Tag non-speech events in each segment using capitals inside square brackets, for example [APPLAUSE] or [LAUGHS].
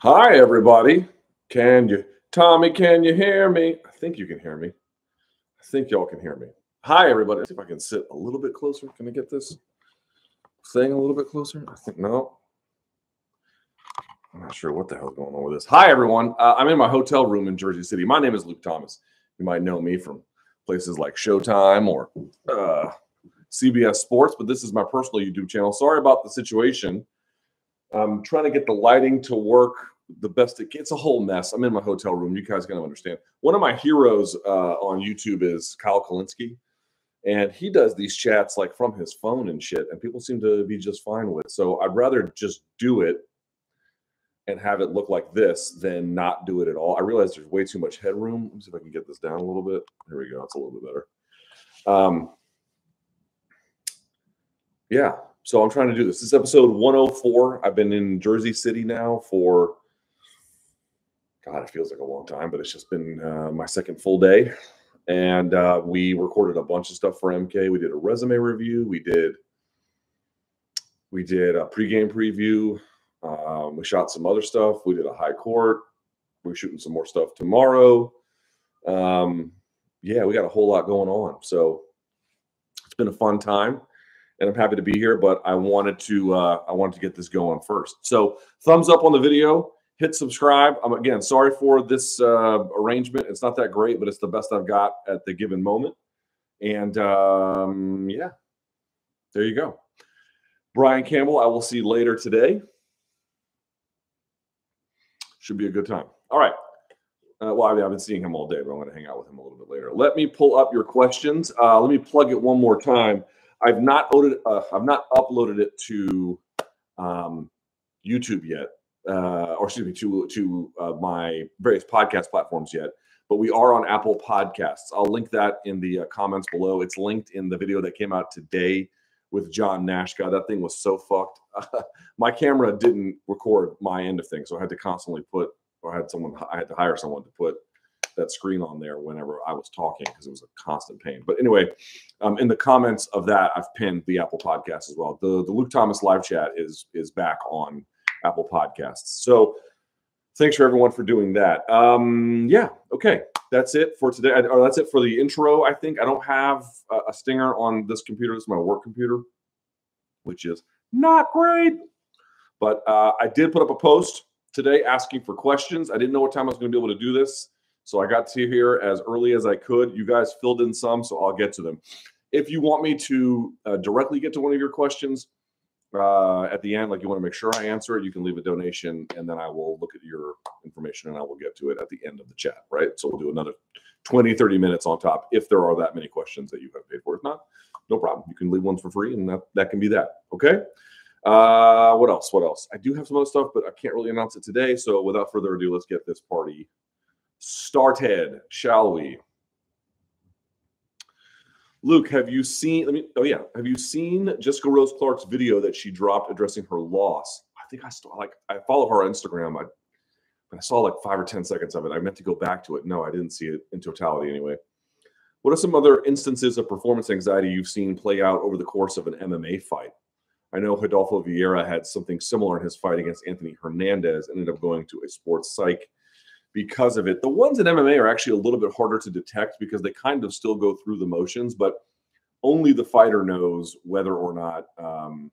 Hi, everybody. Can you, Tommy, can you hear me? I think you can hear me. I think y'all can hear me. Hi, everybody. Let's see if I can sit a little bit closer. Can I get this thing a little bit closer? I think no. I'm not sure what the hell's going on with this. Hi, everyone. Uh, I'm in my hotel room in Jersey City. My name is Luke Thomas. You might know me from places like Showtime or uh, CBS Sports, but this is my personal YouTube channel. Sorry about the situation. I'm trying to get the lighting to work the best it It's a whole mess. I'm in my hotel room. You guys gotta understand. One of my heroes uh, on YouTube is Kyle Kulinski, and he does these chats like from his phone and shit, and people seem to be just fine with. It. So I'd rather just do it and have it look like this than not do it at all. I realize there's way too much headroom. Let me see if I can get this down a little bit. There we go. It's a little bit better. Um, yeah. So I'm trying to do this. This is episode 104. I've been in Jersey City now for God, it feels like a long time, but it's just been uh, my second full day. And uh, we recorded a bunch of stuff for MK. We did a resume review. We did we did a pregame preview. Um, we shot some other stuff. We did a high court. We're shooting some more stuff tomorrow. Um, yeah, we got a whole lot going on. So it's been a fun time, and I'm happy to be here. But I wanted to uh, I wanted to get this going first. So thumbs up on the video hit subscribe. I'm again sorry for this uh, arrangement. It's not that great, but it's the best I've got at the given moment. And um, yeah, there you go. Brian Campbell, I will see later today. Should be a good time. All right. Uh, well, I mean, I've been seeing him all day, but I'm going to hang out with him a little bit later. Let me pull up your questions. Uh, let me plug it one more time. I've not uh, I've not uploaded it to um, YouTube yet uh, or excuse me, to to uh, my various podcast platforms yet. But we are on Apple Podcasts. I'll link that in the uh, comments below. It's linked in the video that came out today with John Nash. God, that thing was so fucked. [LAUGHS] my camera didn't record my end of things, so I had to constantly put, or I had someone, I had to hire someone to put that screen on there whenever I was talking because it was a constant pain. But anyway, um, in the comments of that, I've pinned the Apple Podcast as well. The the Luke Thomas live chat is is back on Apple Podcasts. So thanks for everyone for doing that. Um, yeah, okay, that's it for today. Or that's it for the intro. I think I don't have a, a stinger on this computer. This is my work computer, which is not great. But uh, I did put up a post today asking for questions. I didn't know what time I was going to be able to do this. So I got to here as early as I could. You guys filled in some, so I'll get to them. If you want me to uh, directly get to one of your questions, uh, at the end, like you want to make sure I answer it, you can leave a donation and then I will look at your information and I will get to it at the end of the chat, right? So we'll do another 20, 30 minutes on top if there are that many questions that you have paid for. If not, no problem. You can leave ones for free and that, that can be that. Okay. Uh, what else? What else? I do have some other stuff, but I can't really announce it today. So without further ado, let's get this party started, shall we? Luke, have you seen? Let me. Oh yeah, have you seen Jessica Rose Clark's video that she dropped addressing her loss? I think I still like. I follow her on Instagram. I, I saw like five or ten seconds of it. I meant to go back to it. No, I didn't see it in totality anyway. What are some other instances of performance anxiety you've seen play out over the course of an MMA fight? I know Rodolfo Vieira had something similar in his fight against Anthony Hernandez, ended up going to a sports psych because of it. The ones in MMA are actually a little bit harder to detect because they kind of still go through the motions, but only the fighter knows whether or not um,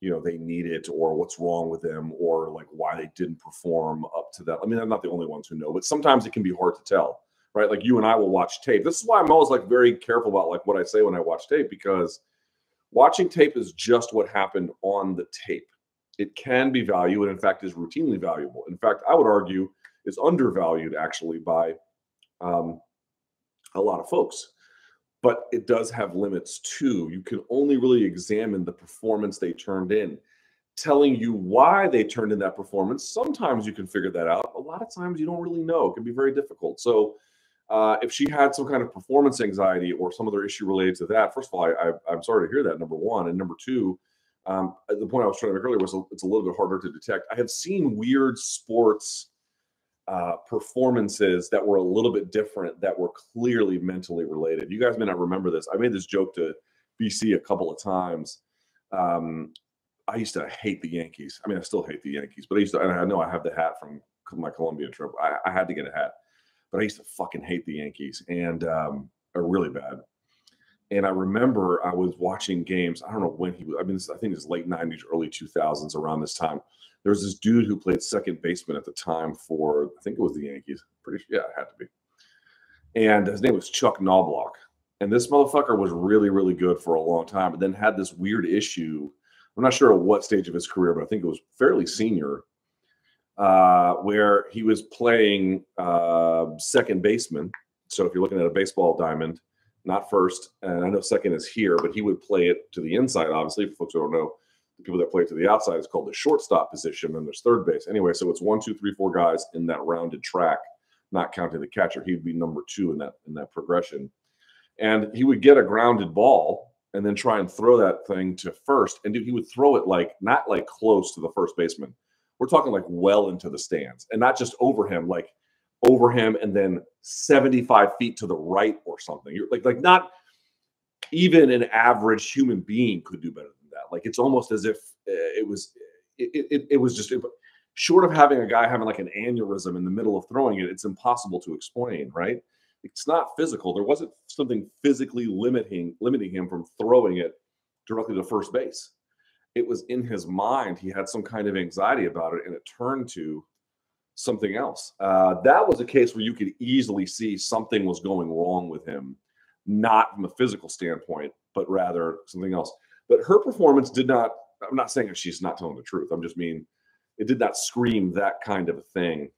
you know they need it or what's wrong with them or like why they didn't perform up to that. I mean, I'm not the only ones who know, but sometimes it can be hard to tell, right? Like you and I will watch tape. This is why I'm always like very careful about like what I say when I watch tape because watching tape is just what happened on the tape. It can be valuable and in fact is routinely valuable. In fact, I would argue is undervalued actually by um, a lot of folks. But it does have limits too. You can only really examine the performance they turned in. Telling you why they turned in that performance, sometimes you can figure that out. A lot of times you don't really know. It can be very difficult. So, uh, if she had some kind of performance anxiety or some other issue related to that, first of all, I, am sorry to hear that. Number one, and number two, um, the point I was trying to make earlier was it's a little bit harder to detect. I have seen weird sports uh, performances that were a little bit different that were clearly mentally related. You guys may not remember this. I made this joke to BC a couple of times. Um, I used to hate the Yankees. I mean, I still hate the Yankees, but I used to, and I know I have the hat from my Columbia trip. I, I had to get a hat, but I used to fucking hate the Yankees and um, are really bad. And I remember I was watching games. I don't know when he was. I mean, I think it's late '90s, early 2000s, around this time. There was this dude who played second baseman at the time for, I think it was the Yankees. Pretty sure, yeah, it had to be. And his name was Chuck Knobloch. And this motherfucker was really, really good for a long time, but then had this weird issue. I'm not sure at what stage of his career, but I think it was fairly senior, uh, where he was playing uh, second baseman. So if you're looking at a baseball diamond, not first, and I know second is here, but he would play it to the inside, obviously, for folks who don't know the people that play it to the outside is called the shortstop position, and there's third base. Anyway, so it's one, two, three, four guys in that rounded track, not counting the catcher. He'd be number two in that in that progression, and he would get a grounded ball and then try and throw that thing to first, and dude, he would throw it like not like close to the first baseman. We're talking like well into the stands, and not just over him, like over him and then 75 feet to the right or something. You're like like not even an average human being could do better than that. like it's almost as if uh, it was it, it, it was just it, short of having a guy having like an aneurysm in the middle of throwing it, it's impossible to explain, right? It's not physical. There wasn't something physically limiting limiting him from throwing it directly to first base. It was in his mind. He had some kind of anxiety about it, and it turned to something else. Uh, that was a case where you could easily see something was going wrong with him, not from a physical standpoint, but rather something else. But her performance did not, I'm not saying she's not telling the truth. I'm just mean it did not scream that kind of a thing.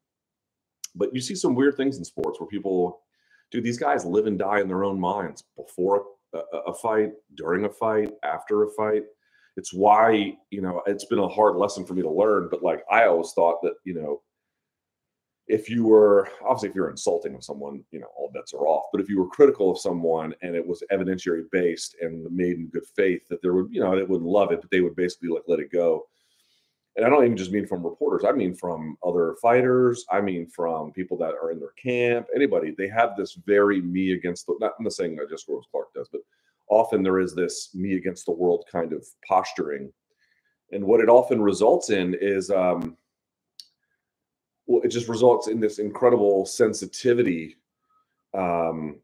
But you see some weird things in sports where people, dude, these guys live and die in their own minds before a, a fight, during a fight, after a fight. It's why, you know, it's been a hard lesson for me to learn. But like, I always thought that, you know, if you were obviously if you're insulting of someone you know all bets are off. But if you were critical of someone and it was evidentiary based and made in good faith that there would you know they wouldn't love it but they would basically like let it go. And i don't even just mean from reporters. I mean from other fighters. I mean from people that are in their camp. Anybody. They have this very me against the not, i'm not saying that Jess Rose Clark does but often there is this me against the world kind of posturing. And what it often results in is um it just results in this incredible sensitivity um,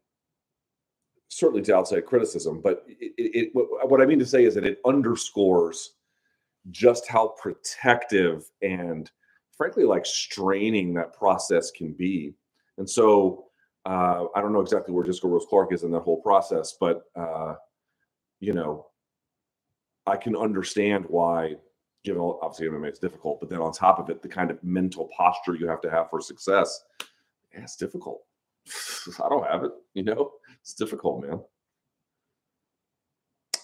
certainly to outside criticism but it, it, what i mean to say is that it underscores just how protective and frankly like straining that process can be. And so uh, i don't know exactly where Jessica Rose Clark is in that whole process but uh, you know i can understand why given obviously MMA is difficult, but then on top of it, the kind of mental posture you have to have for success, yeah, it's difficult. [SIGHS] I don't have it, you know, it's difficult, man.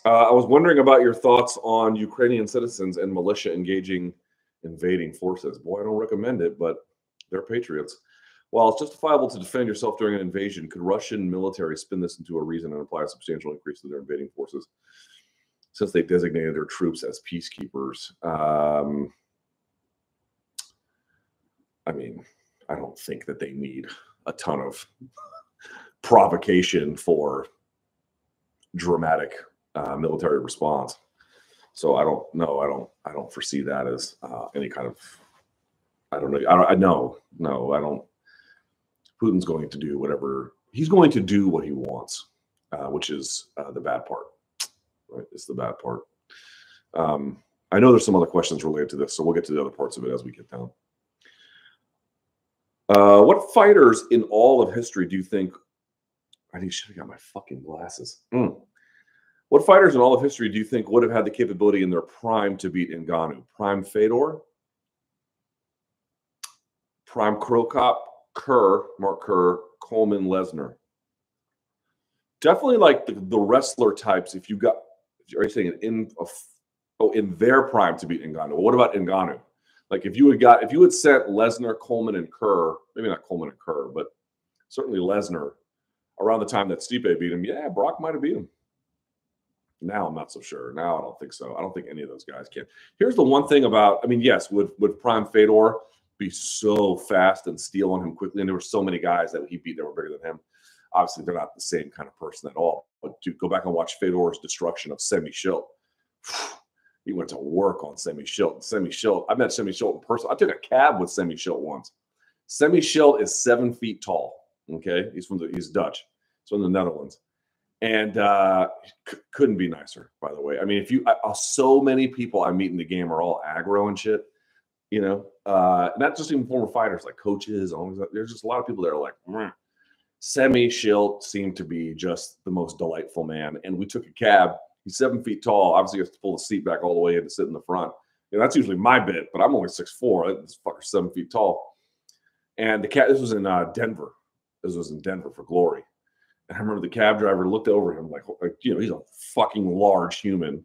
Uh, I was wondering about your thoughts on Ukrainian citizens and militia engaging invading forces. Boy, I don't recommend it, but they're patriots. While it's justifiable to defend yourself during an invasion, could Russian military spin this into a reason and apply a substantial increase to their invading forces? Since they designated their troops as peacekeepers. Um, I mean, I don't think that they need a ton of provocation for dramatic uh, military response. So I don't know. I don't. I don't foresee that as uh, any kind of. I don't know. I don't. I know. No, I don't. Putin's going to do whatever he's going to do what he wants, uh, which is uh, the bad part right? It's the bad part. Um, I know there's some other questions related to this, so we'll get to the other parts of it as we get down. Uh, what fighters in all of history do you think? I need should have got my fucking glasses. Mm. What fighters in all of history do you think would have had the capability in their prime to beat Ngannou? Prime Fedor, Prime Cro Cop, Kerr, Mark Kerr, Coleman, Lesnar. Definitely like the, the wrestler types. If you got are you saying in a, oh in their prime to beat Ngannou? Well, what about Ngannou? Like if you had got if you had sent Lesnar, Coleman, and Kerr, maybe not Coleman and Kerr, but certainly Lesnar around the time that Stipe beat him, yeah, Brock might have beat him. Now I'm not so sure. Now I don't think so. I don't think any of those guys can. Here's the one thing about, I mean, yes, would would Prime Fedor be so fast and steal on him quickly? And there were so many guys that he beat that were bigger than him. Obviously, they're not the same kind of person at all. But to go back and watch Fedor's destruction of Semmy Schilt, [SIGHS] he went to work on Semmy Schilt. Semmy Schilt, I met Semmy Schilt in person. I took a cab with Semmy Schilt once. Semmy Schilt is seven feet tall. Okay, he's from the he's Dutch, he's from the Netherlands, and uh, c- couldn't be nicer. By the way, I mean, if you I, so many people I meet in the game are all aggro and shit. You know, uh, not just even former fighters, like coaches. Always, there's just a lot of people that are like. Semmy Schilt seemed to be just the most delightful man, and we took a cab He's seven feet tall. Obviously, he has to pull the seat back all the way in to sit in the front. You know, that's usually my bit, but I'm only six four. This fucker's seven feet tall. And the cat. This was in uh, Denver. This was in Denver for Glory. And I remember the cab driver looked over him like, like you know, he's a fucking large human.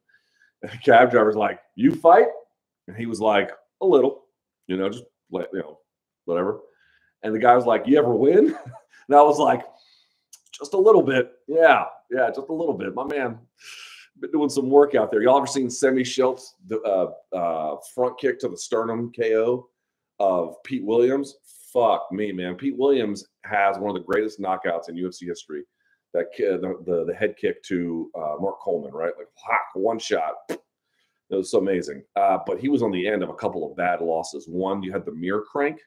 And the cab driver's like, "You fight?" And he was like, "A little, you know, just let you know, whatever." And the guy was like, "You ever win?" [LAUGHS] And I was like, "Just a little bit, yeah, yeah, just a little bit, my man." been doing some work out there. Y'all ever seen Schilt's the uh, uh, front kick to the sternum KO of Pete Williams? Fuck me, man. Pete Williams has one of the greatest knockouts in UFC history. That the, the, the head kick to uh, Mark Coleman, right? Like one shot. It was so amazing. Uh, but he was on the end of a couple of bad losses. One, you had the mirror crank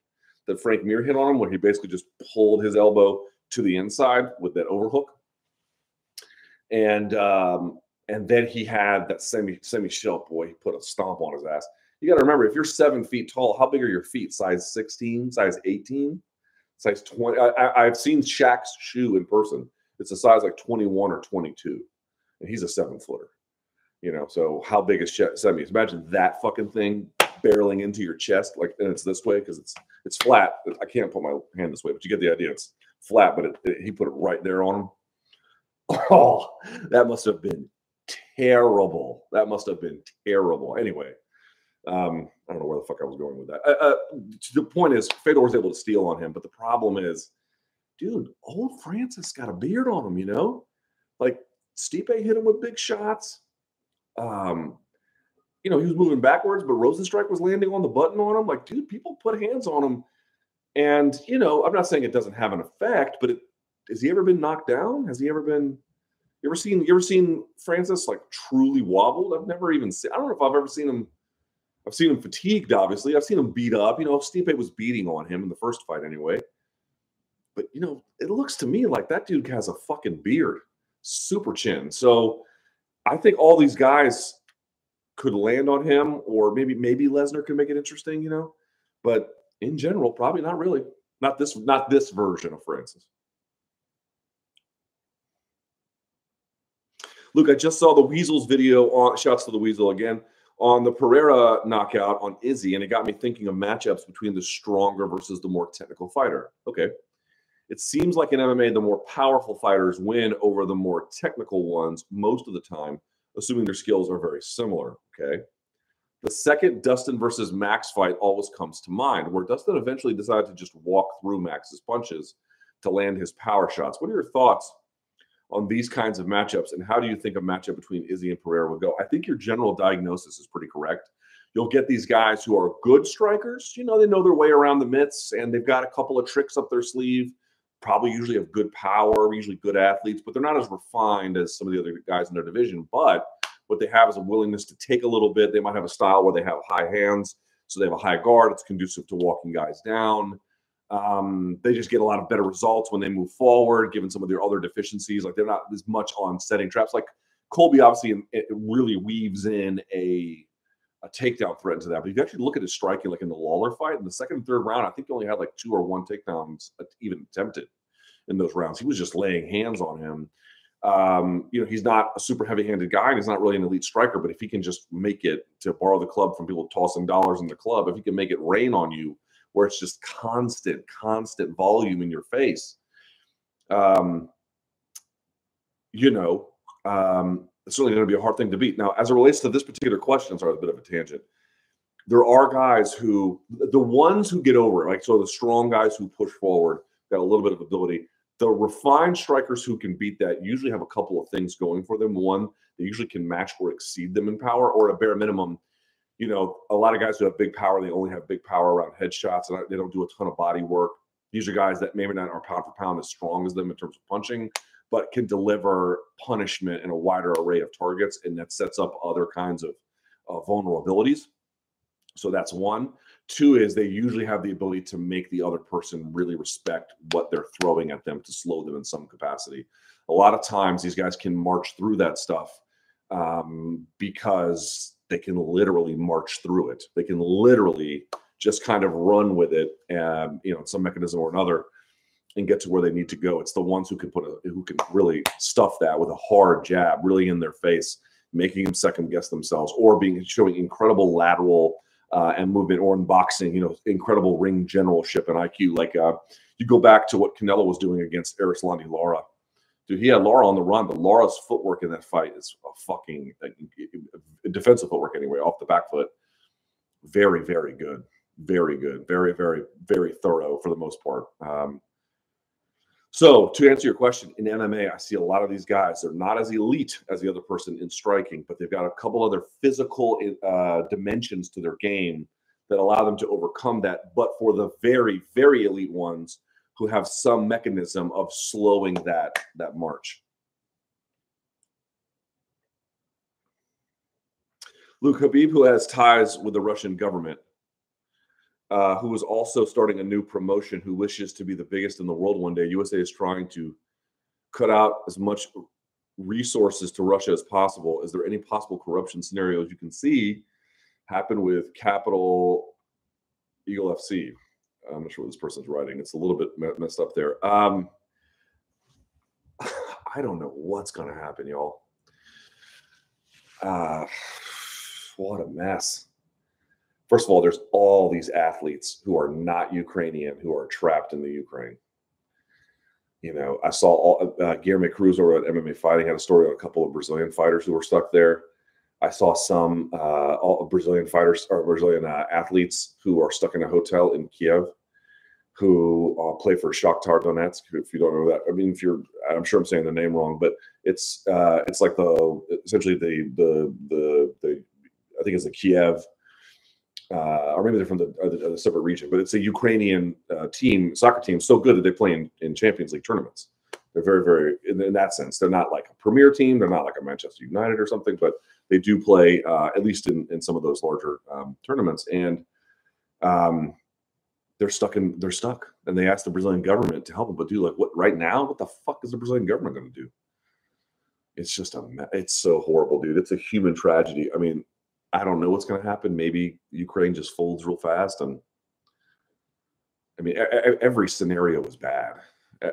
that Frank Mir hit on him, where he basically just pulled his elbow to the inside with that overhook. And um, and then he had that Semmy Semmy Schilt boy. He put a stomp on his ass. You got to remember, if you're seven feet tall, how big are your feet? Size 16, size 18, size 20. I, have seen Shaq's shoe in person. It's a size like 21 or 22, and he's a seven footer. You know, so how big is Semmy? Imagine that fucking thing barreling into your chest, like, and it's this way because it's it's flat. I can't put my hand this way, but you get the idea. It's flat, but it, it, he put it right there on him. Oh, that must have been terrible. That must have been terrible. Anyway, um, I don't know where the fuck I was going with that. Uh, uh, the point is, Fedor was able to steal on him, but the problem is, dude, old Francis got a beard on him. You know, like Stipe hit him with big shots. Um, you know, he was moving backwards, but Rozenstruik was landing on the button on him. Like, dude, people put hands on him. And, you know, I'm not saying it doesn't have an effect, but it, has he ever been knocked down? Has he ever been you ever seen you ever seen Francis like truly wobbled? I've never even seen. I don't know if I've ever seen him. I've seen him fatigued. Obviously, I've seen him beat up. You know, Stipe was beating on him in the first fight anyway. But you know, it looks to me like that dude has a fucking beard, super chin. So I think all these guys could land on him, or maybe maybe Lesnar could make it interesting. You know, but in general, probably not really. Not this. Not this version of Francis. Luke, I just saw the Weasels video on shouts to the Weasel again on the Pereira knockout on Izzy, and it got me thinking of matchups between the stronger versus the more technical fighter. Okay. It seems like in MMA, the more powerful fighters win over the more technical ones most of the time, assuming their skills are very similar. Okay. The second Dustin versus Max fight always comes to mind, where Dustin eventually decided to just walk through Max's punches to land his power shots. What are your thoughts on these kinds of matchups? And how do you think a matchup between Izzy and Pereira would go? I think your general diagnosis is pretty correct. You'll get these guys who are good strikers. You know, they know their way around the mitts and they've got a couple of tricks up their sleeve. Probably usually have good power, usually good athletes, but they're not as refined as some of the other guys in their division. But what they have is a willingness to take a little bit. They might have a style where they have high hands, so they have a high guard. It's conducive to walking guys down. Um, they just get a lot of better results when they move forward, given some of their other deficiencies. Like they're not as much on setting traps. Like Colby obviously it really weaves in a a takedown threat into that. But if you actually look at his striking, like in the Lawler fight, in the second and third round, I think he only had like two or one takedowns even attempted in those rounds. He was just laying hands on him. Um, you know, he's not a super heavy-handed guy, and he's not really an elite striker. But if he can just make it to borrow the club from people tossing dollars in the club, if he can make it rain on you where it's just constant, constant volume in your face. Um, you know, um, it's certainly going to be a hard thing to beat. Now, as it relates to this particular question, sorry, a bit of a tangent. There are guys who, the ones who get over, like so, the strong guys who push forward, got a little bit of ability. The refined strikers who can beat that usually have a couple of things going for them. One, they usually can match or exceed them in power, or at a bare minimum, you know, a lot of guys who have big power, they only have big power around headshots and they don't do a ton of body work. These are guys that maybe not are pound for pound as strong as them in terms of punching, but can deliver punishment in a wider array of targets. And that sets up other kinds of uh, vulnerabilities. So that's one. Two is they usually have the ability to make the other person really respect what they're throwing at them to slow them in some capacity. A lot of times these guys can march through that stuff um, because they can literally march through it. They can literally just kind of run with it, and you know, some mechanism or another, and get to where they need to go. It's the ones who can put a who can really stuff that with a hard jab, really in their face, making them second guess themselves, or being showing incredible lateral uh, and movement, or in boxing, you know, incredible ring generalship and IQ. Like uh, you go back to what Canelo was doing against Erislandy Lara. Dude, he had Lara on the run, but Lara's footwork in that fight is a fucking uh, defensive footwork anyway, off the back foot. Very, very good. Very good. Very, very, very thorough for the most part. Um, so to answer your question, in MMA, I see a lot of these guys. They're not as elite as the other person in striking, but they've got a couple other physical uh, dimensions to their game that allow them to overcome that. But for the very, very elite ones who have some mechanism of slowing that that march. Luke Khabib, who has ties with the Russian government, uh, who is also starting a new promotion who wishes to be the biggest in the world one day. USA is trying to cut out as much resources to Russia as possible. Is there any possible corruption scenarios you can see happen with Capital Eagle FC? I'm not sure what this person's writing. It's a little bit messed up there. Um, [SIGHS] I don't know what's going to happen, y'all. Uh, [SIGHS] what a mess first of all, there's all these athletes who are not Ukrainian who are trapped in the Ukraine. You know, I saw all, uh, Guilherme Cruz over at MMA Fighting had a story on a couple of Brazilian fighters who were stuck there. I saw some uh, all Brazilian fighters or Brazilian uh, athletes who are stuck in a hotel in Kiev who uh, play for Shakhtar Donetsk. If you don't know that, I mean, if you're, I'm sure I'm saying the name wrong, but it's uh, it's like the essentially the the the the I think it's the Kiev uh, or maybe they're from the, the, separate region, but it's a Ukrainian uh, team, soccer team, so good that they play in, in Champions League tournaments. They're very, very, in, in, that sense, they're not like a premier team. They're not like a Manchester United or something, but they do play, uh, at least in, in some of those larger um, tournaments. And um, they're stuck in, they're stuck. And they asked the Brazilian government to help them. But do like, what right now, what the fuck is the Brazilian government going to do? It's just a, it's so horrible, dude. It's a human tragedy. I mean, I don't know what's going to happen. Maybe Ukraine just folds real fast. And I mean, every scenario is bad.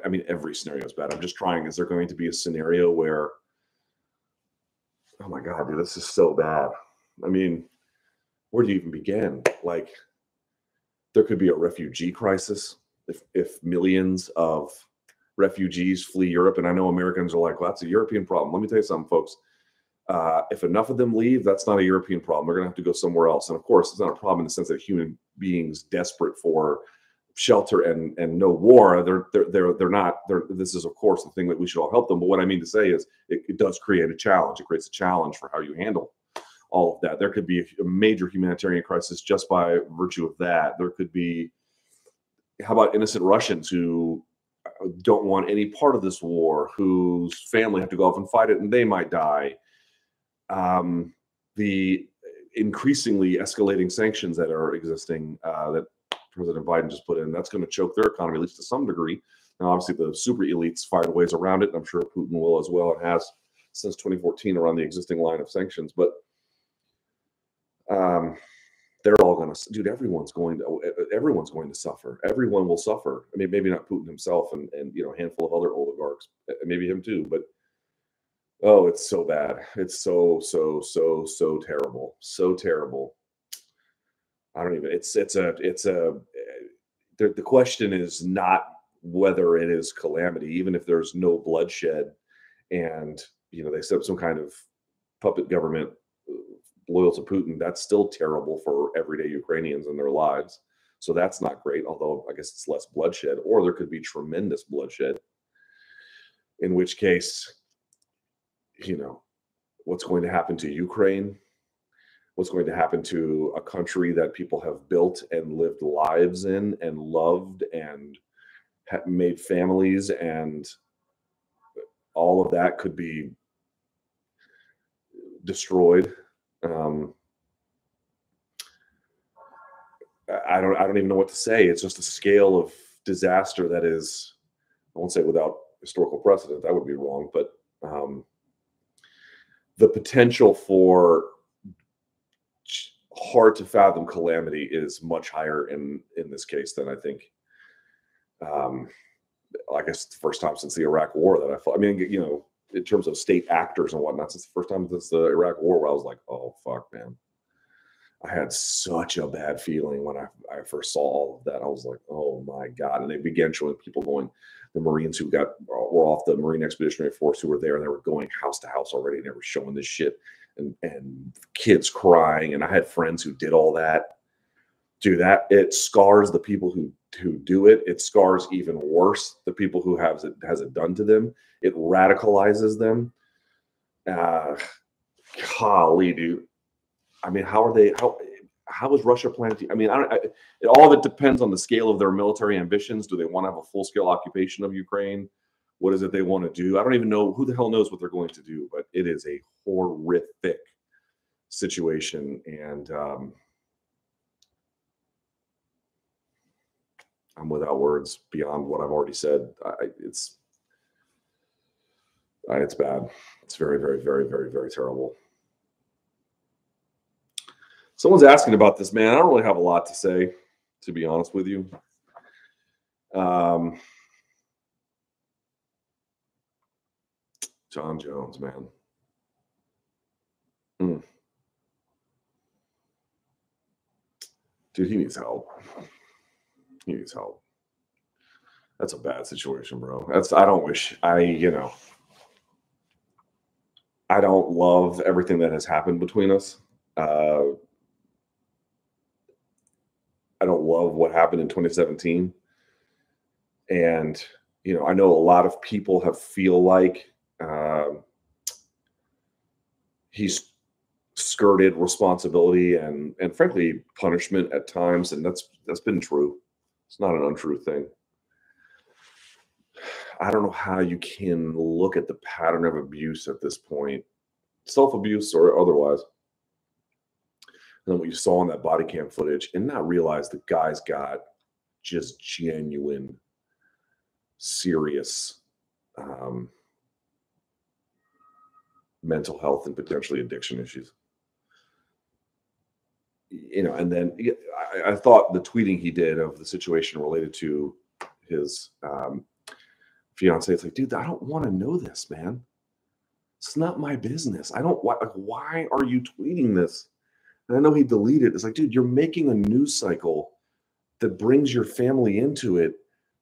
I mean, every scenario is bad. I'm just trying. Is there going to be a scenario where, oh my God, dude, this is so bad? I mean, where do you even begin? Like, there could be a refugee crisis if, if millions of refugees flee Europe. And I know Americans are like, well, that's a European problem. Let me tell you something, folks. Uh, if enough of them leave, that's not a European problem. They're going to have to go somewhere else. And of course, it's not a problem in the sense that human beings desperate for shelter and and no war. They're they're they're they're not. They're, this is of course the thing that we should all help them. But what I mean to say is, it, it does create a challenge. It creates a challenge for how you handle all of that. There could be a, major humanitarian crisis just by virtue of that. There could be. How about innocent Russians who uh, don't want any part of this war, whose family have to go off and fight it, and they might die um, the increasingly escalating sanctions that are existing uh, that President Biden just put in, that's going to choke their economy, at least to some degree. Now, obviously, the super elites find ways around it. I'm sure Putin will as well and has since 2014 around the existing line of sanctions. But um, they're all going to, dude, everyone's going to, everyone's going to suffer. Everyone will suffer. I mean, maybe not Putin himself and, and you know, a handful of other oligarchs, maybe him too, but Oh, it's so bad. It's so so so so terrible. So terrible. I don't even. It's it's a it's a. The, the question is not whether it is calamity, even if there's no bloodshed, and you know they set up some kind of puppet government uh, loyal to Putin. That's still terrible for everyday Ukrainians and their lives. So that's not great. Although I guess it's less bloodshed, or there could be tremendous bloodshed. In which case, you know, what's going to happen to Ukraine, what's going to happen to a country that people have built and lived lives in and loved and made families and all of that could be destroyed um, I don't I don't even know what to say. It's just a scale of disaster that is I won't say without historical precedent. That would be wrong, but um, the potential for hard to fathom calamity is much higher in in this case than I think. Um, I guess the first time since the Iraq War that I thought. I mean, you know, in terms of state actors and whatnot, since the first time since the Iraq War, where I was like, oh fuck, man. I had such a bad feeling when I, I first saw all of that. I was like, oh my God. And they began showing people going, the Marines who got were off the Marine Expeditionary Force who were there and they were going house to house already and they were showing this shit and, and kids crying. And I had friends who did all that. Do that, it scars the people who who do it. It scars even worse the people who has it has it done to them. It radicalizes them. Uh, golly, dude. I mean, how are they? How how is Russia planning? I mean, I don't. I, all of it depends on the scale of their military ambitions. Do they want to have a full scale occupation of Ukraine? What is it they want to do? I don't even know who the hell knows what they're going to do. But it is a horrific situation, and um, I'm without words beyond what I've already said. I, it's it's bad. It's very, very, very, very, very terrible. Someone's asking about this, man. I don't really have a lot to say, to be honest with you. Um, Jon Jones, man. Mm. Dude, he needs help. He needs help. That's a bad situation, bro. That's I don't wish I, you know, I don't love everything that has happened between us. Uh, I don't love what happened in 2017. And, you know, I know a lot of people have feel like uh, he's skirted responsibility and and frankly punishment at times and that's that's been true. It's not an untrue thing. I don't know how you can look at the pattern of abuse at this point self-abuse or otherwise then what you saw in that body cam footage and not realize the guy's got just genuine, serious um, mental health and potentially addiction issues. You know, and then I, I, thought the tweeting he did of the situation related to his um, fiance, it's like, dude, I don't want to know this, man. It's not my business. I don't. Why, like, why are you tweeting this? And I know he deleted. It. It's like, dude, you're making a news cycle that brings your family into it.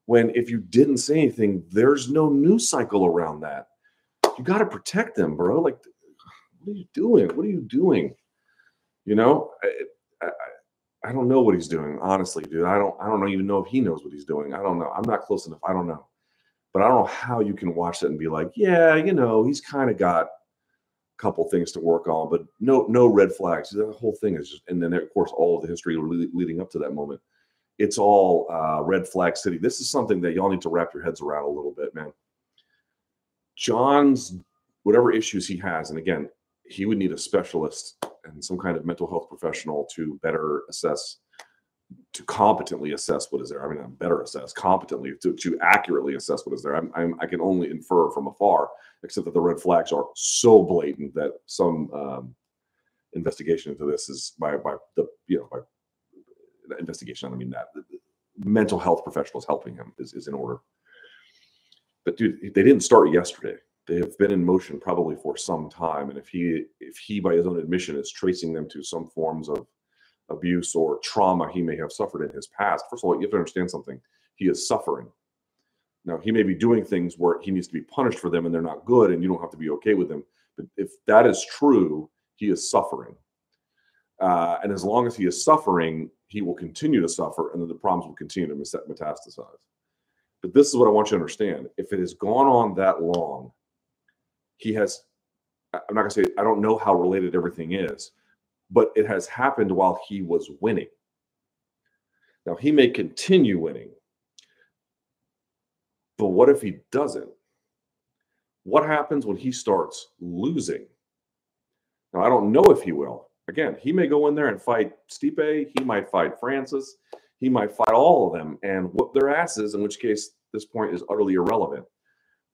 When if you didn't say anything, there's no news cycle around that. You got to protect them, bro. Like, what are you doing? What are you doing? You know, I, I, I don't know what he's doing, honestly, dude. I don't. I don't even know if he knows what he's doing. I don't know. I'm not close enough. I don't know. But I don't know how you can watch that and be like, yeah, you know, he's kind of got couple things to work on, but no no red flags. The whole thing is just, and then of course all of the history leading up to that moment. It's all uh, red flag city. This is something that y'all need to wrap your heads around a little bit, man. Jon's whatever issues he has, and again, he would need a specialist and some kind of mental health professional to better assess to competently assess what is there. I mean, I'm better assess competently to, to accurately assess what is there. I'm, I'm, i can only infer from afar, except that the red flags are so blatant that some um, investigation into this is by by the you know by investigation. I mean that mental health professionals helping him is, is in order. But dude, they didn't start yesterday. They have been in motion probably for some time, and if he if he by his own admission is tracing them to some forms of abuse or trauma he may have suffered in his past. First of all, you have to understand something. He is suffering. Now, he may be doing things where he needs to be punished for them and they're not good, and you don't have to be okay with them. But if that is true, he is suffering. Uh, and as long as he is suffering, he will continue to suffer, and then the problems will continue to metastasize. But this is what I want you to understand. If it has gone on that long, he has, I'm not going to say, I don't know how related everything is, but it has happened while he was winning. Now, he may continue winning, but what if he doesn't? What happens when he starts losing? Now, I don't know if he will, Again, he may go in there and fight Stipe. He might fight Francis. He might fight all of them and whoop their asses, in which case this point is utterly irrelevant.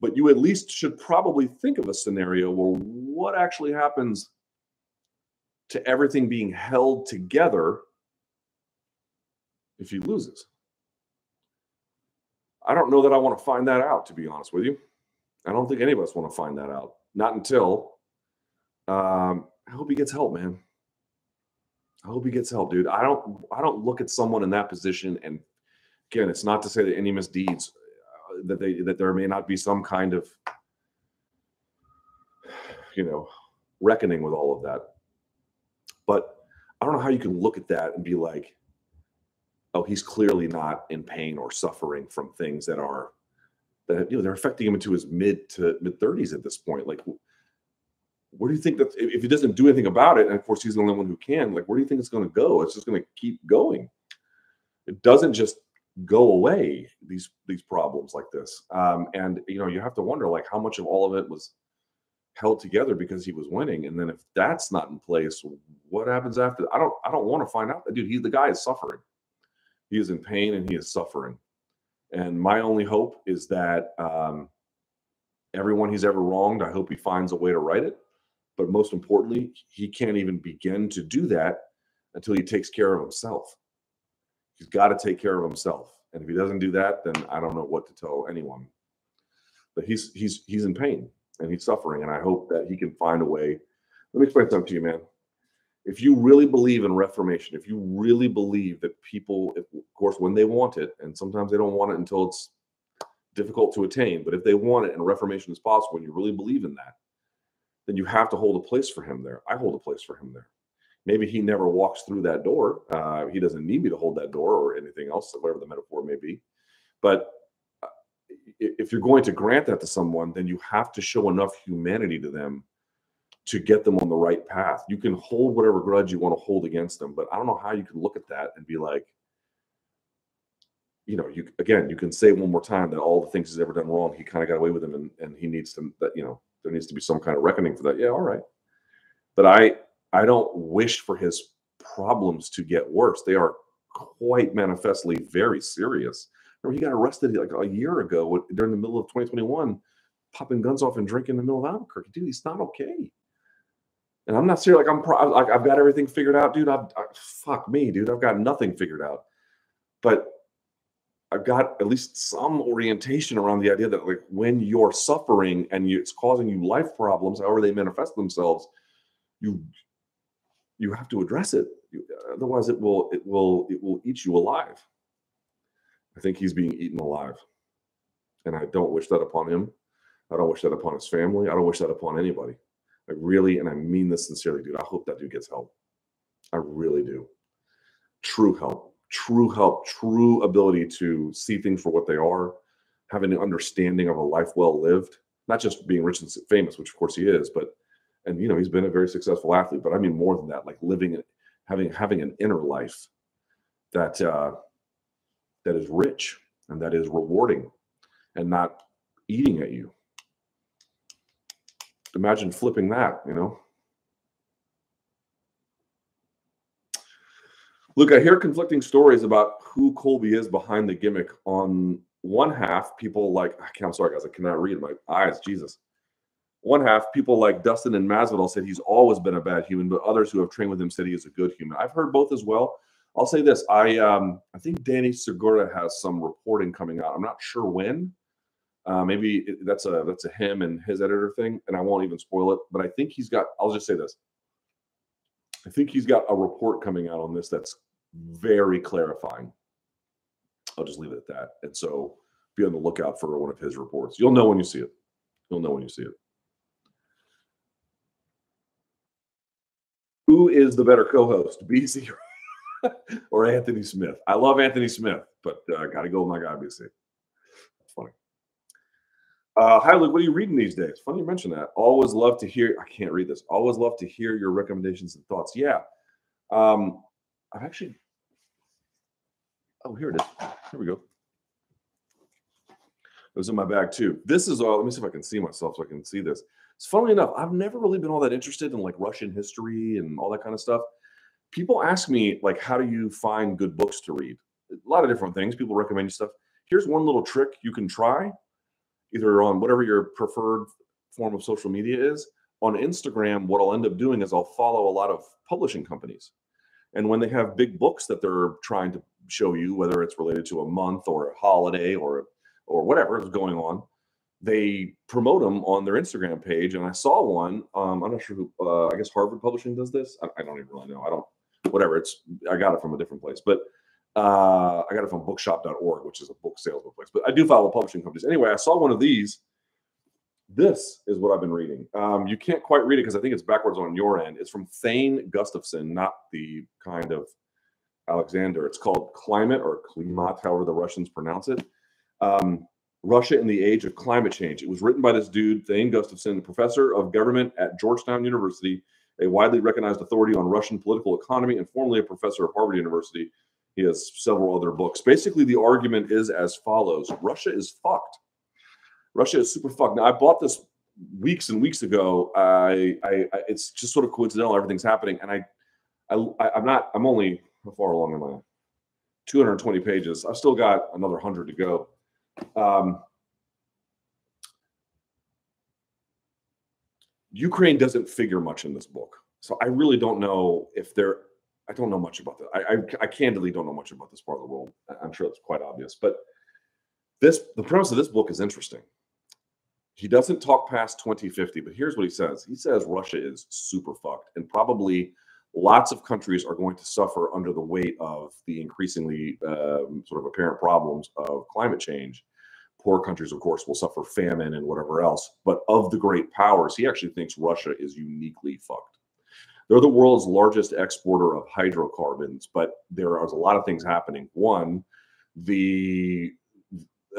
But you at least should probably think of a scenario where what actually happens to everything being held together if he loses. I don't know that I want to find that out, to be honest with you. I don't think any of us want to find that out. Not until um, I hope he gets help, man. I hope he gets help, dude. I don't I don't look at someone in that position and again, it's not to say that any misdeeds uh, that they that there may not be some kind of you know reckoning with all of that. But I don't know how you can look at that and be like, oh, he's clearly not in pain or suffering from things that are that you know they're affecting him into his mid to mid 30s at this point. Like, where do you think that if he doesn't do anything about it, and of course he's the only one who can, like, where do you think it's going to go? It's just going to keep going. It doesn't just go away these these problems like this um and you know you have to wonder like how much of all of it was held together because he was winning and then if that's not in place what happens after i don't i don't want to find out that dude he the guy is suffering he is in pain and he is suffering. And my only hope is that um, everyone he's ever wronged, I hope he finds a way to right it. But most importantly, he can't even begin to do that until he takes care of himself. He's got to take care of himself. And if he doesn't do that, then I don't know what to tell anyone. But he's he's he's in pain and he's suffering. And I hope that he can find a way. Let me explain something to you, man if you really believe in reformation, if you really believe that people, if, of course, when they want it, and sometimes they don't want it until it's difficult to attain, but if they want it and reformation is possible, and you really believe in that, then you have to hold a place for him there. I hold a place for him there. Maybe he never walks through that door. Uh, he doesn't need me to hold that door or anything else, whatever the metaphor may be. But if you're going to grant that to someone, then you have to show enough humanity to them to get them on the right path. You can hold whatever grudge you want to hold against them, but I don't know how you can look at that and be like, you know, you again, you can say one more time that all the things he's ever done wrong, he kind of got away with them, and and he needs to that you know there needs to be some kind of reckoning for that. Yeah, all right, but I I don't wish for his problems to get worse. They are quite manifestly very serious. Remember, he got arrested like a year ago during the middle of 2021, popping guns off and drinking in the middle of Albuquerque. Dude, he's not okay. And I'm not serious. Like I'm pro- like I've got everything figured out, dude. I've, I, fuck me, dude. I've got nothing figured out. But I've got at least some orientation around the idea that like when you're suffering and you, it's causing you life problems, however they manifest themselves, you you have to address it. You, otherwise, it will it will it will eat you alive. I think he's being eaten alive, and I don't wish that upon him. I don't wish that upon his family. I don't wish that upon anybody. I really, and I mean this sincerely, dude. I hope that dude gets help. I really do. True help, true help, true ability to see things for what they are, having an understanding of a life well lived, not just being rich and famous, which of course he is, but and you know he's been a very successful athlete. But I mean more than that, like living, having having an inner life that uh, that is rich and that is rewarding, and not eating at you imagine flipping that, you know? Look, I hear conflicting stories about who Colby is behind the gimmick. On one half, people like, I'm sorry, guys, I cannot read my eyes, Jesus. One half, people like Dustin and Masvidal said he's always been a bad human, but others who have trained with him said he is a good human. I've heard both as well. I'll say this: I um, I think Danny Segura has some reporting coming out. I'm not sure when, uh, maybe that's a that's a him and his editor thing, and I won't even spoil it. But I think he's got. I'll just say this. I think he's got a report coming out on this that's very clarifying. I'll just leave it at that. And so be on the lookout for one of his reports. You'll know when you see it. You'll know when you see it. Who is the better co-host, BC [LAUGHS] or Anthony Smith? I love Anthony Smith, but uh, got to go with my guy, BC. That's funny. Uh, hi, Luke. What are you reading these days? Funny you mention that. Always love to hear. I can't read this. Always love to hear your recommendations and thoughts. Yeah. Um, I've actually. Oh, here it is. Here we go. It was in my bag too. This is all. Let me see if I can see myself so I can see this. It's funny enough, I've never really been all that interested in like Russian history and all that kind of stuff. People ask me like, how do you find good books to read? A lot of different things. People recommend you stuff. Here's one little trick you can try, either on whatever your preferred form of social media is. On Instagram, what I'll end up doing is I'll follow a lot of publishing companies. And when they have big books that they're trying to show you, whether it's related to a month or a holiday or or whatever is going on, they promote them on their Instagram page. And I saw one. Um, I'm not sure who. Uh, I guess Harvard Publishing does this. I, I, don't even really know. I don't. Whatever. It's. I got it from a different place, but uh, I got it from Bookshop.org, which is a book salesman place. But I do follow publishing companies. Anyway, I saw one of these. This is what I've been reading. Um, you can't quite read it because I think it's backwards on your end. It's from Thane Gustafson, not the kind of Alexander. It's called Climate or Klimat, however the Russians pronounce it. Um, Russia in the Age of Climate Change. It was written by this dude, Thane Gustafson, professor of government at Georgetown University, a widely recognized authority on Russian political economy, and formerly a professor at Harvard University. He has several other books. Basically, the argument is as follows Russia is fucked. Russia is super fucked. Now, I bought this weeks and weeks ago. I, I, I it's just sort of coincidental. Everything's happening, and I, I, I'm not. I'm only how far along am I? 220 pages. I've still got another hundred to go. Um, Ukraine doesn't figure much in this book, so I really don't know if there. I don't know much about that. I, I, I candidly don't know much about this part of the world. I'm sure it's quite obvious, but this the premise of this book is interesting. He doesn't talk past 2050, but here's what he says. He says Russia is super fucked, and probably lots of countries are going to suffer under the weight of the increasingly um, sort of apparent problems of climate change. Poor countries, of course, will suffer famine and whatever else. But of the great powers, he actually thinks Russia is uniquely fucked. They're the world's largest exporter of hydrocarbons, but there are a lot of things happening. One, the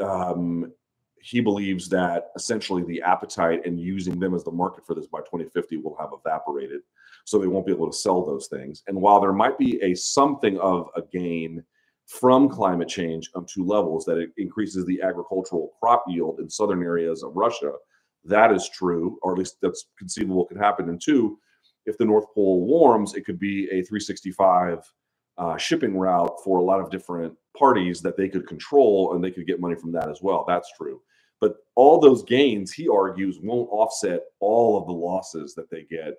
um, he believes that essentially the appetite and using them as the market for this by 2050 will have evaporated so they won't be able to sell those things. And while there might be a something of a gain from climate change on two levels, that it increases the agricultural crop yield in southern areas of Russia, that is true, or at least that's conceivable could happen. And two, if the North Pole warms, it could be a 365 uh, shipping route for a lot of different parties that they could control and they could get money from that as well. That's true. But all those gains, he argues, won't offset all of the losses that they get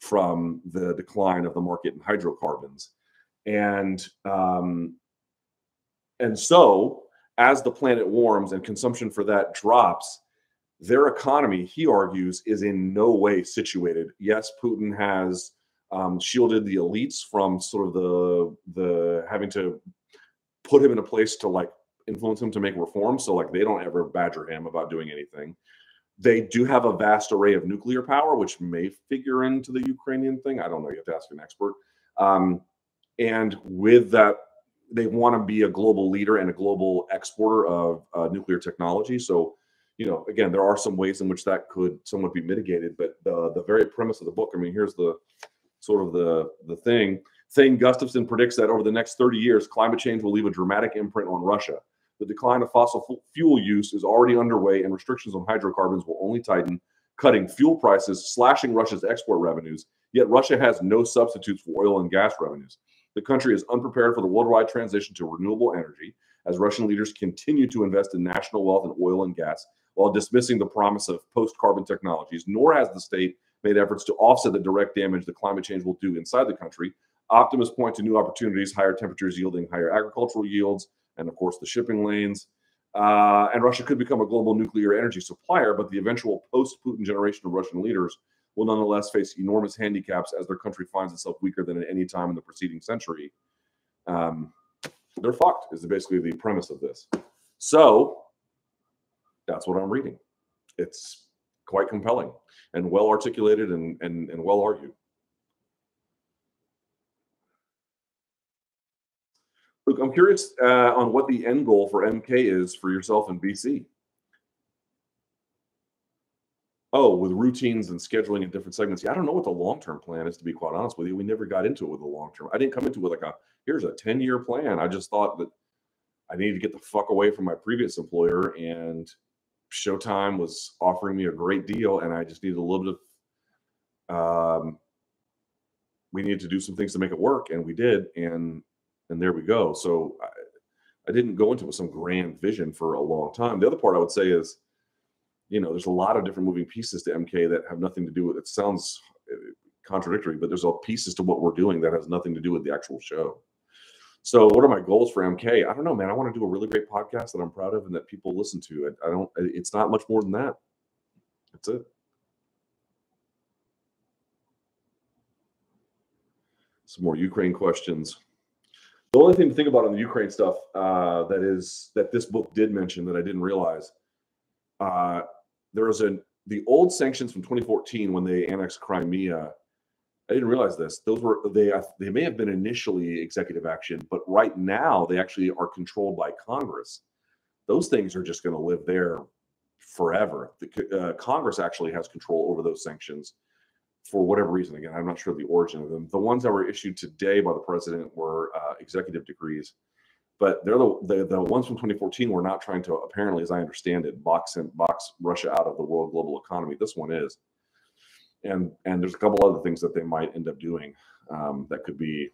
from the decline of the market in hydrocarbons. And um, and so as the planet warms and consumption for that drops, their economy, he argues, is in no way situated. Yes, Putin has um, shielded the elites from sort of the the having to put him in a place to like influence him to make reforms. So like they don't ever badger him about doing anything. They do have a vast array of nuclear power, which may figure into the Ukrainian thing. I don't know. You have to ask an expert. Um, and with that, they want to be a global leader and a global exporter of uh, nuclear technology. So, you know, again, there are some ways in which that could somewhat be mitigated. But the the very premise of the book, I mean, here's the sort of the the thing. Thane Gustafson predicts that over the next 30 years, climate change will leave a dramatic imprint on Russia. The decline of fossil fuel use is already underway, and restrictions on hydrocarbons will only tighten, cutting fuel prices, slashing Russia's export revenues. Yet Russia has no substitutes for oil and gas revenues. The country is unprepared for the worldwide transition to renewable energy as Russian leaders continue to invest in national wealth in oil and gas while dismissing the promise of post carbon technologies, nor has the state made efforts to offset the direct damage that climate change will do inside the country. Optimists point to new opportunities, higher temperatures yielding higher agricultural yields, and of course the shipping lanes. Uh, and Russia could become a global nuclear energy supplier, but the eventual post Putin generation of Russian leaders will nonetheless face enormous handicaps as their country finds itself weaker than at any time in the preceding century. Um, they're fucked, is basically the premise of this. So that's what I'm reading. It's quite compelling and well articulated and, and, and well argued. Look, I'm curious uh, on what the end goal for MK is for yourself in BC. Oh, with routines and scheduling in different segments. Yeah, I don't know what the long term plan is, to be quite honest with you. We never got into it with the long term. I didn't come into it with like a here's a 10 year plan. I just thought that I needed to get the fuck away from my previous employer and Showtime was offering me a great deal, and I just needed a little bit of. Um, we needed to do some things to make it work, and we did, and and there we go. So I, I didn't go into it with some grand vision for a long time. The other part I would say is, you know, there's a lot of different moving pieces to MK that have nothing to do with. It sounds uh, contradictory, but there's all pieces to what we're doing that has nothing to do with the actual show. So, what are my goals for MK? I don't know, man. I want to do a really great podcast that I'm proud of and that people listen to. I, I don't. It's not much more than that. That's it. Some more Ukraine questions. The only thing to think about on the Ukraine stuff uh, that is that this book did mention that I didn't realize. Uh, there was a the old sanctions from 2014 when they annexed Crimea I didn't realize this. Those were they they may have been initially executive action, but right now they actually are controlled by Congress. Those things are just going to live there forever. The, uh, Congress actually has control over those sanctions for whatever reason. Again, I'm not sure the origin of them. The ones that were issued today by the president were uh, executive decrees, but they're the, the, the ones from 2014 were not trying to apparently, as I understand it, box and box Russia out of the world global economy. This one is. And and there's a couple other things that they might end up doing um, that could be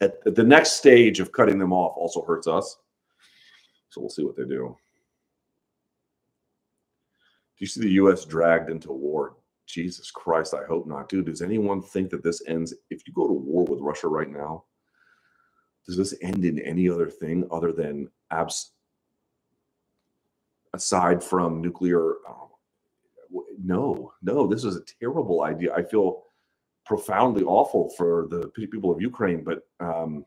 at, at, the next stage of cutting them off also hurts us. So we'll see what they do. Do you see the us dragged into war? Jesus christ i hope not. Dude does anyone think that this ends? If you go to war with russia right now does this end in any other thing other than abs aside from nuclear oh, no, no, this is a terrible idea. I feel profoundly awful for the people of Ukraine, but um,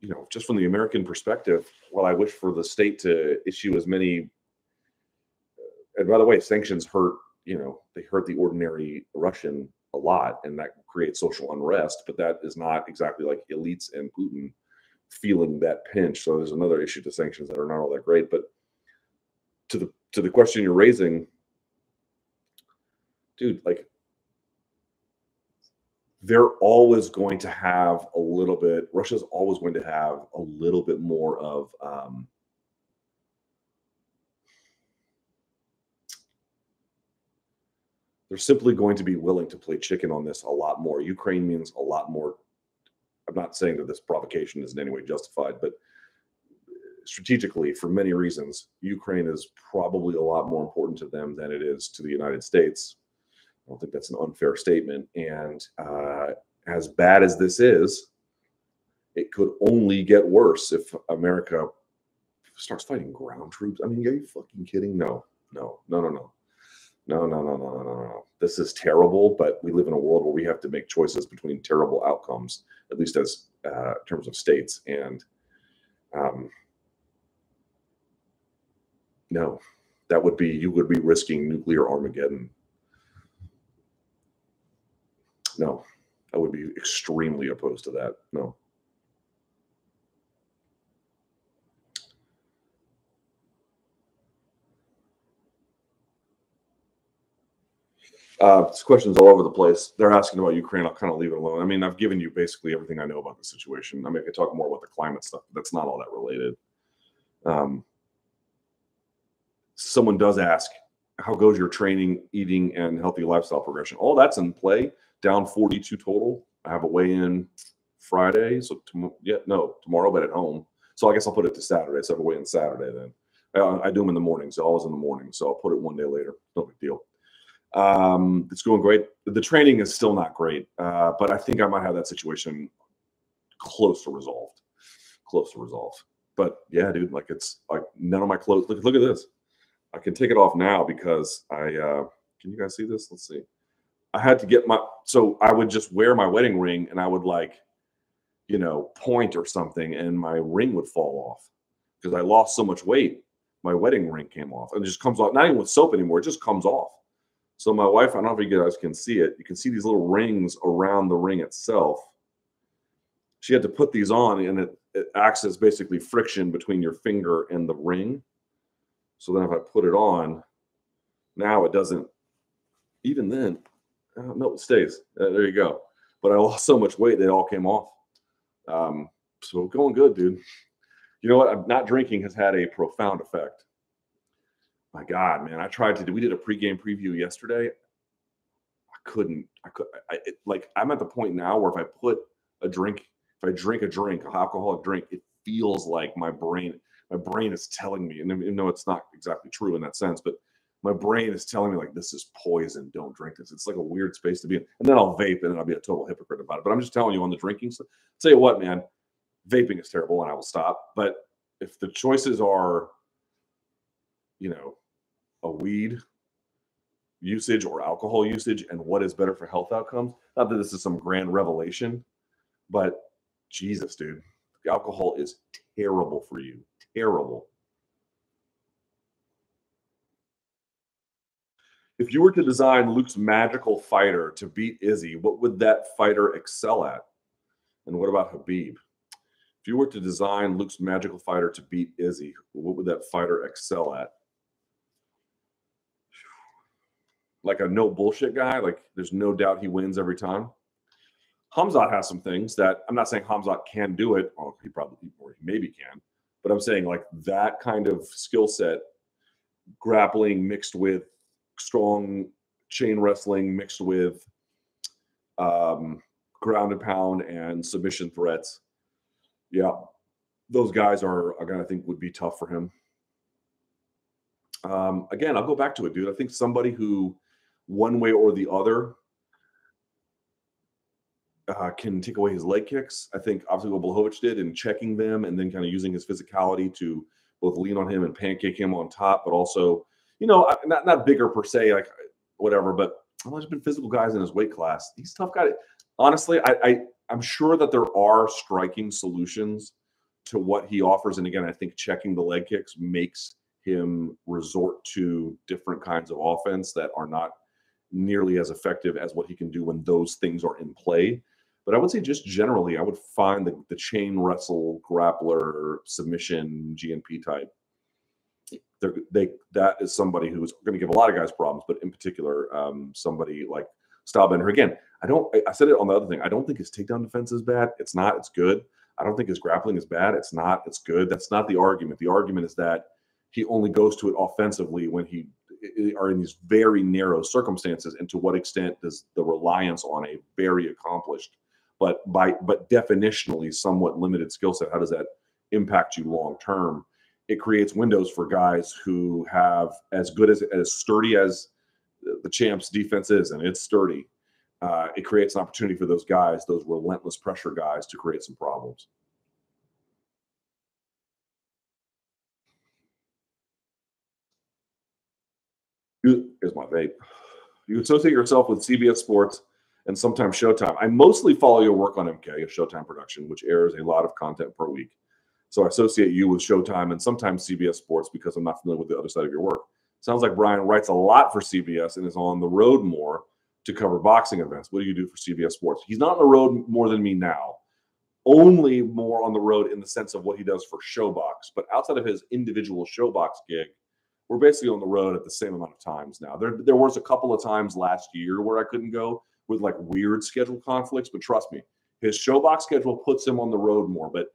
you know, just from the American perspective, well, I wish for the state to issue as many. And by the way, sanctions hurt. You know, they hurt the ordinary Russian a lot, and that creates social unrest. But that is not exactly like elites and Putin feeling that pinch. So there's another issue to sanctions that are not all that great. But to the to the question you're raising, dude, like they're always going to have a little bit, Russia's always going to have a little bit more of um, they're simply going to be willing to play chicken on this a lot more. Ukraine means a lot more. I'm not saying that this provocation is in any way justified, but strategically, for many reasons, Ukraine is probably a lot more important to them than it is to the United States I don't think that's an unfair statement. And uh, as bad as this is, it could only get worse if America starts fighting ground troops. I mean, are you fucking kidding? No, no, no, no, no. No, no, no, no, no, no, no. This is terrible, but we live in a world where we have to make choices between terrible outcomes, at least as uh, in terms of states. And um, no, that would be you would be risking nuclear Armageddon no, I would be extremely opposed to that. No. Uh, this question's all over the place. They're asking about Ukraine. I'll kind of leave it alone. I mean, I've given you basically everything I know about the situation. I mean, I could talk more about the climate stuff, but that's not all that related. Um, someone does ask, how goes your training, eating, and healthy lifestyle progression? All that's in play down 42 total. I have a weigh in Friday. So, tom- yeah, no, tomorrow, but at home. So I guess I'll put it to Saturday. So I have a weigh in Saturday then. Uh, I do them in the mornings, always in the morning. So I'll put it one day later. No big deal. Um, it's going great. The training is still not great, uh, but I think I might have that situation close to resolved. Close to resolved. But yeah, dude, like it's like none of my clothes. Look, look at this. I can take it off now because I. Uh, can you guys see this? Let's see. I had to get my so I would just wear my wedding ring and I would like, you know, point or something and my ring would fall off because I lost so much weight. My wedding ring came off and it just comes off, not even with soap anymore, it just comes off. So my wife, I don't know if you guys can see it. You can see these little rings around the ring itself. She had to put these on and it, it acts as basically friction between your finger and the ring. So then if I put it on, now it doesn't, even then, uh, no, it stays. Uh, there you go. But I lost [LAUGHS] so much weight, they all came off. Um, so going good, dude. You know what? I'm not drinking has had a profound effect. My God, man, I tried to do. We did a pregame preview yesterday. I couldn't. I could. I, it, like I'm at the point now where if I put a drink, if I drink a drink, a alcoholic drink, it feels like my brain. My brain is telling me, and even though it's not exactly true in that sense, but my brain is telling me like this is poison. Don't drink this. It's like a weird space to be in. And then I'll vape, and then I'll be a total hypocrite about it. But I'm just telling you on the drinking stuff. Tell you what, man, vaping is terrible, and I will stop. But if the choices are, you know, a weed usage or alcohol usage and what is better for health outcomes. Not that this is some grand revelation, but Jesus, dude, alcohol is terrible for you. Terrible. If you were to design Luke's magical fighter to beat Izzy, what would that fighter excel at? And what about Khabib? If you were to design Luke's magical fighter to beat Izzy, what would that fighter excel at? Like a no bullshit guy. Like there's no doubt he wins every time. Khamzat has some things that I'm not saying Khamzat can do it. Oh, he probably or he maybe can, but I'm saying like that kind of skill set, grappling mixed with strong chain wrestling mixed with um, ground and pound and submission threats. Yeah, those guys are, are going to think would be tough for him. Um, again, I'll go back to it, dude. I think somebody who one way or the other uh, can take away his leg kicks. I think obviously what Blachowicz did in checking them and then kind of using his physicality to both lean on him and pancake him on top, but also, you know, not not bigger per se, like whatever, but well, there's been physical guys in his weight class. He's tough guy. Honestly, I, I I'm sure that there are striking solutions to what he offers. And again, I think checking the leg kicks makes him resort to different kinds of offense that are not nearly as effective as what he can do when those things are in play. But I would say just generally, I would find the, the chain wrestle, grappler, submission, GNP type. They're, they that is somebody who's going to give a lot of guys problems, but in particular, um, somebody like Stylebender. Again, I don't. I said it on the other thing. I don't think his takedown defense is bad. It's not. It's good. I don't think his grappling is bad. It's not. It's good. That's not the argument. The argument is that he only goes to it offensively when he are in these very narrow circumstances and to what extent does the reliance on a very accomplished but by but definitionally somewhat limited skill set how does that impact you long term? It creates windows for guys who have as good as as sturdy as the champs defense is and it's sturdy. Uh, it creates an opportunity for those guys those relentless pressure guys to create some problems You, here's my vape. You associate yourself with CBS Sports and sometimes Showtime. I mostly follow your work on MK, a Showtime production, which airs a lot of content per week. So I associate you with Showtime and sometimes CBS Sports because I'm not familiar with the other side of your work. Sounds like Brian writes a lot for CBS and is on the road more to cover boxing events. What do you do for CBS Sports? He's not on the road more than me now, only more on the road in the sense of what he does for Showbox. But outside of his individual Showbox gig, we're basically on the road at the same amount of times now. There, there was a couple of times last year where I couldn't go with like weird schedule conflicts, but trust me, his showbox schedule puts him on the road more. But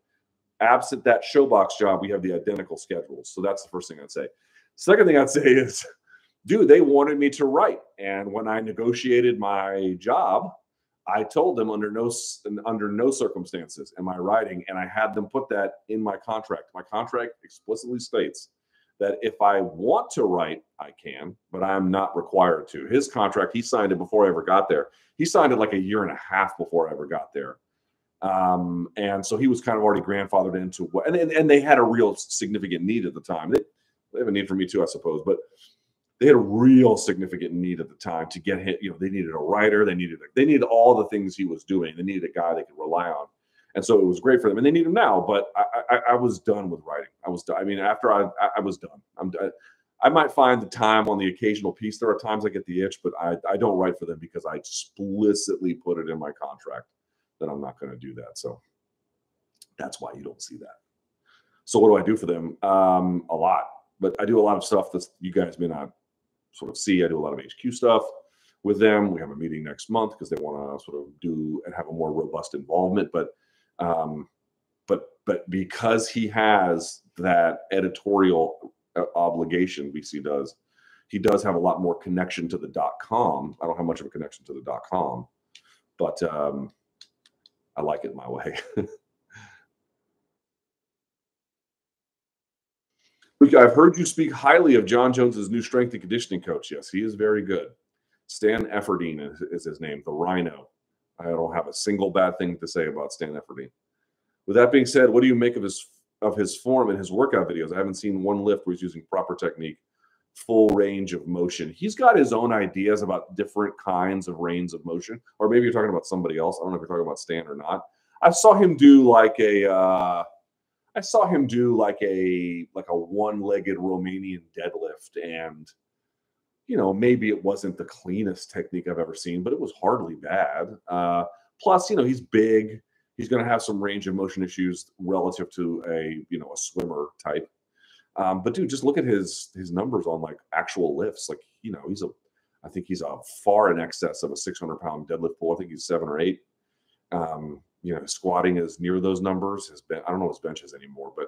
absent that showbox job, we have the identical schedules. So that's the first thing I'd say. Second thing I'd [LAUGHS] say is, dude, they wanted me to write, and when I negotiated my job, I told them under no under no circumstances am I writing, and I had them put that in my contract. My contract explicitly states that if I want to write, I can, but I'm not required to. His contract, he signed it before I ever got there. He signed it like a year and a half before I ever got there. Um, and so he was kind of already grandfathered into what, and, and, and they had a real significant need at the time. They, they have a need for me too, I suppose, but they had a real significant need at the time to get hit. You know, they needed a writer, they needed, they needed all the things he was doing. They needed a guy they could rely on and so it was great for them, and they need them now. But I, I, I was done with writing. I was done. I mean, after I, I was done. I'm. I, I might find the time on the occasional piece. There are times I get the itch, but I, I don't write for them because I explicitly put it in my contract that I'm not going to do that. So that's why you don't see that. So what do I do for them? Um, a lot, but I do a lot of stuff that you guys may not sort of see. I do a lot of HQ stuff with them. We have a meeting next month because they want to sort of do and have a more robust involvement. But um, but but because he has that editorial uh, obligation. BC does. He does have a lot more connection to the dot com. I don't have much of a connection to the dot com, but um, I like it my way. [LAUGHS] I've heard you speak highly of Jon Jones's new strength and conditioning coach. Yes, he is very good. Stan Efferding is, is his name, the Rhino. I don't have a single bad thing to say about Stan Efferding. With that being said, what do you make of his of his form and his workout videos? I haven't seen one lift where he's using proper technique, full range of motion. He's got his own ideas about different kinds of range of motion, or maybe you're talking about somebody else. I don't know if you're talking about Stan or not. I saw him do like a. Uh, I saw him do like a like a one-legged Romanian deadlift and you know maybe it wasn't the cleanest technique I've ever seen but it was hardly bad. Uh, plus you know he's big he's going to have some range of motion issues relative to a you know a swimmer type. Um, but dude, just look at his his numbers on like actual lifts. Like you know he's a I think he's a far in excess of a 600 pound deadlift pull. I think he's seven or eight. Um, you know, squatting is near those numbers. His ben- I don't know his benches anymore, but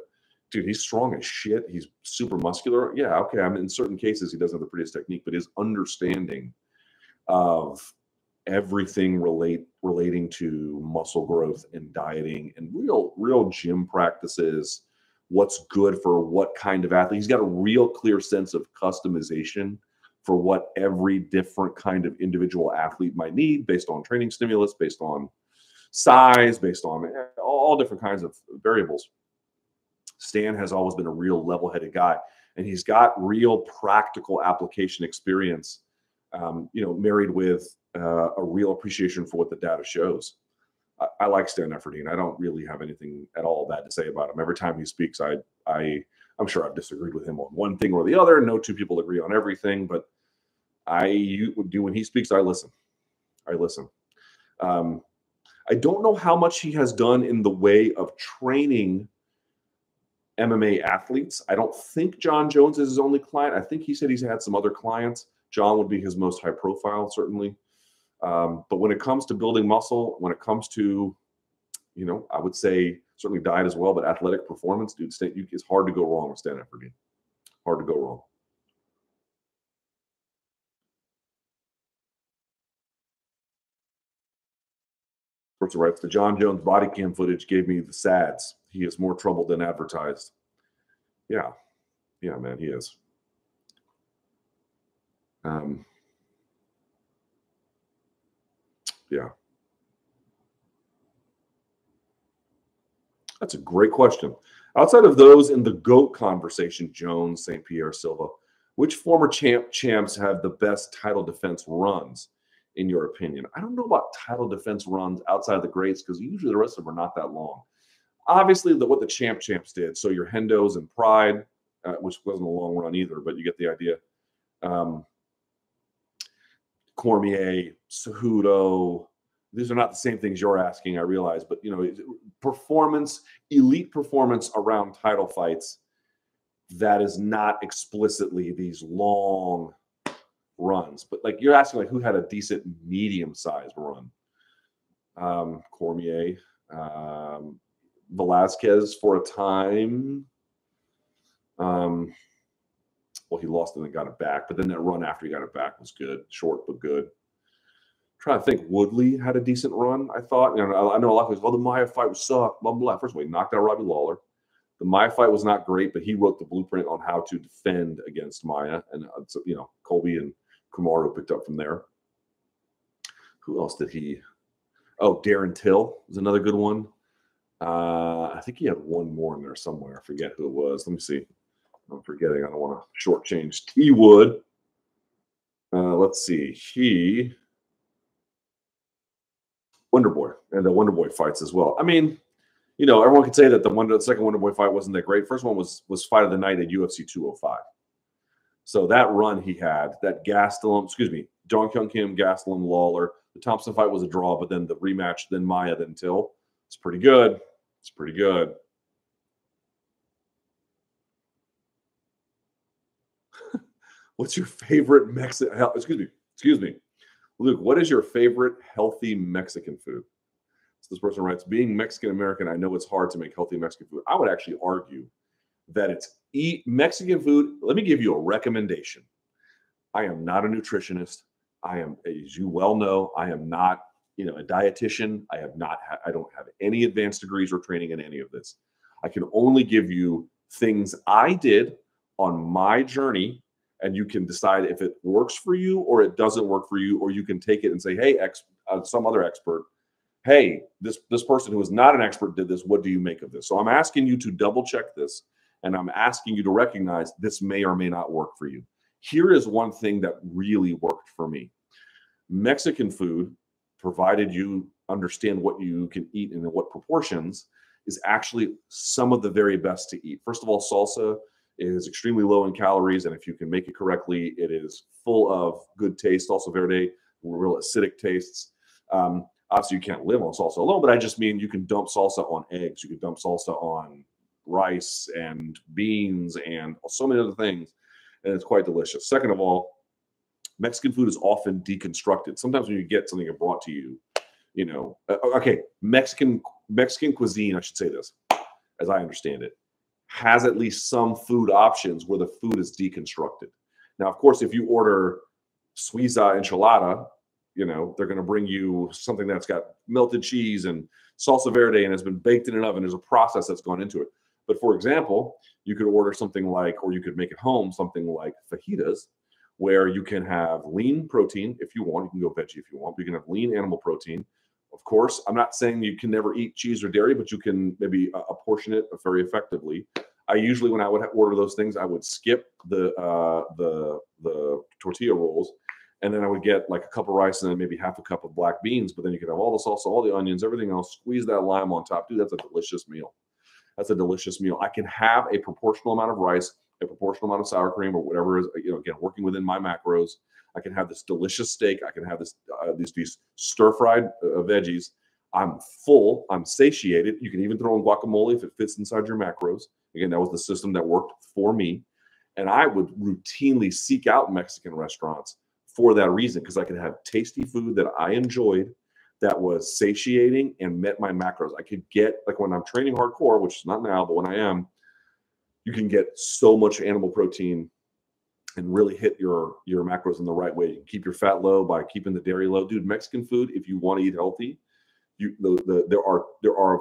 dude, he's strong as shit. He's super muscular. Yeah, okay. I mean, in certain cases, he doesn't have the prettiest technique, but his understanding of everything relate relating to muscle growth and dieting and real real gym practices what's good for what kind of athlete he's got a real clear sense of customization for what every different kind of individual athlete might need based on training stimulus based on size, based on all different kinds of variables. Stan has always been a real level headed guy, and he's got real practical application experience, um, you know, married with uh, a real appreciation for what the data shows. I, I like Stan Efferding. I don't really have anything at all bad to say about him. Every time he speaks, I, I, I'm sure I've disagreed with him on one thing or the other. No two people agree on everything, but I you, do when he speaks, I listen. I listen. Um, I don't know how much he has done in the way of training MMA athletes. I don't think Jon Jones is his only client. I think he said he's had some other clients. Jon would be his most high profile, certainly. Um, but when it comes to building muscle, when it comes to, you know, I would say certainly diet as well, but athletic performance, dude, it's hard to go wrong with Stan Efferding. Hard to go wrong. Sports writes the Jon Jones body cam footage gave me the sads. He is more trouble than advertised. Yeah, yeah, man, he is. Um, yeah. That's a great question. Outside of those in the GOAT conversation, Jones, St. Pierre, Silva, which former champ champs have the best title defense runs? In your opinion? I don't know about title defense runs outside of the greats because usually the rest of them are not that long. Obviously, the, what the champ champs did. So your Hendos and Pride, uh, which wasn't a long run either, but you get the idea. Um, Cormier, Cejudo. These are not the same things you're asking, I realize, but you know, performance, elite performance around title fights that is not explicitly these long runs, but like you're asking like who had a decent medium sized run. Um, Cormier, um, Velasquez for a time. Um, well, he lost and then got it back, but then that run after he got it back was good, short but good. Trying to think, Woodley had a decent run. I thought. You know, I know a lot of people. Oh, the Maia fight was suck. Blah blah. First of all, he knocked out Robbie Lawler. The Maia fight was not great, but he wrote the blueprint on how to defend against Maia. and uh, you know Colby and Kamaru picked up from there. Who else did he? Oh, Darren Till was another good one. Uh, I think he had one more in there somewhere. I forget who it was. Let me see. I'm forgetting. I don't want to shortchange T Wood. Uh, let's see. He Wonder Boy and the Wonder Boy fights as well. I mean, you know, everyone could say that the one the second Wonder Boy fight wasn't that great. First one was was fight of the night at UFC 205. So that run he had, that Gastelum, excuse me, Dong Hyun Kim, Gastelum, Lawler. The Thompson fight was a draw, but then the rematch, then Maia, then Till. It's pretty good. It's pretty good. [LAUGHS] What's your favorite Mexican? Excuse me. Excuse me. Luke, what is your favorite healthy Mexican food? So this person writes, being Mexican American, I know it's hard to make healthy Mexican food. I would actually argue that it's eat Mexican food. Let me give you a recommendation. I am not a nutritionist. I am, as you well know, I am not, you know, a dietitian. I have not, ha- I don't have any advanced degrees or training in any of this. I can only give you things I did on my journey, and you can decide if it works for you or it doesn't work for you, or you can take it and say, "Hey, ex- uh, some other expert, hey, this this person who is not an expert did this. What do you make of this?" So I'm asking you to double check this, and I'm asking you to recognize this may or may not work for you. Here is one thing that really worked for me. Mexican food, provided you understand what you can eat and in what proportions, is actually some of the very best to eat. First of all, salsa is extremely low in calories, and if you can make it correctly, it is full of good taste. Also, verde, real acidic tastes. Um, obviously, you can't live on salsa alone, but I just mean you can dump salsa on eggs, you can dump salsa on rice and beans and so many other things, and it's quite delicious. Second of all, Mexican food is often deconstructed. Sometimes when you get something brought to you, you know, uh, okay, Mexican Mexican cuisine, I should say this, as I understand it, has at least some food options where the food is deconstructed. Now, of course, if you order suiza enchilada, you know, they're going to bring you something that's got melted cheese and salsa verde and has been baked in an oven. There's a process that's gone into it. But for example, you could order something like, or you could make at home something like fajitas, where you can have lean protein if you want. You can go veggie if you want. But you can have lean animal protein. Of course, I'm not saying you can never eat cheese or dairy, but you can maybe uh, apportion it very effectively. I usually, when I would order those things, I would skip the uh, the the tortilla rolls, and then I would get like a cup of rice and then maybe half a cup of black beans. But then you could have all the salsa, all the onions, everything else. Squeeze that lime on top, dude. That's a delicious meal. That's a delicious meal. I can have a proportional amount of rice, a proportional amount of sour cream, or whatever is you know again working within my macros. I can have this delicious steak. I can have this uh, these these stir fried uh, veggies. I'm full. I'm satiated. You can even throw in guacamole if it fits inside your macros. Again, that was the system that worked for me. And I would routinely seek out Mexican restaurants for that reason because I could have tasty food that I enjoyed that was satiating and met my macros. I could get like when I'm training hardcore, which is not now, but when I am, you can get so much animal protein and really hit your your macros in the right way. You can keep your fat low by keeping the dairy low. Dude, Mexican food, if you want to eat healthy, you the, the there are there are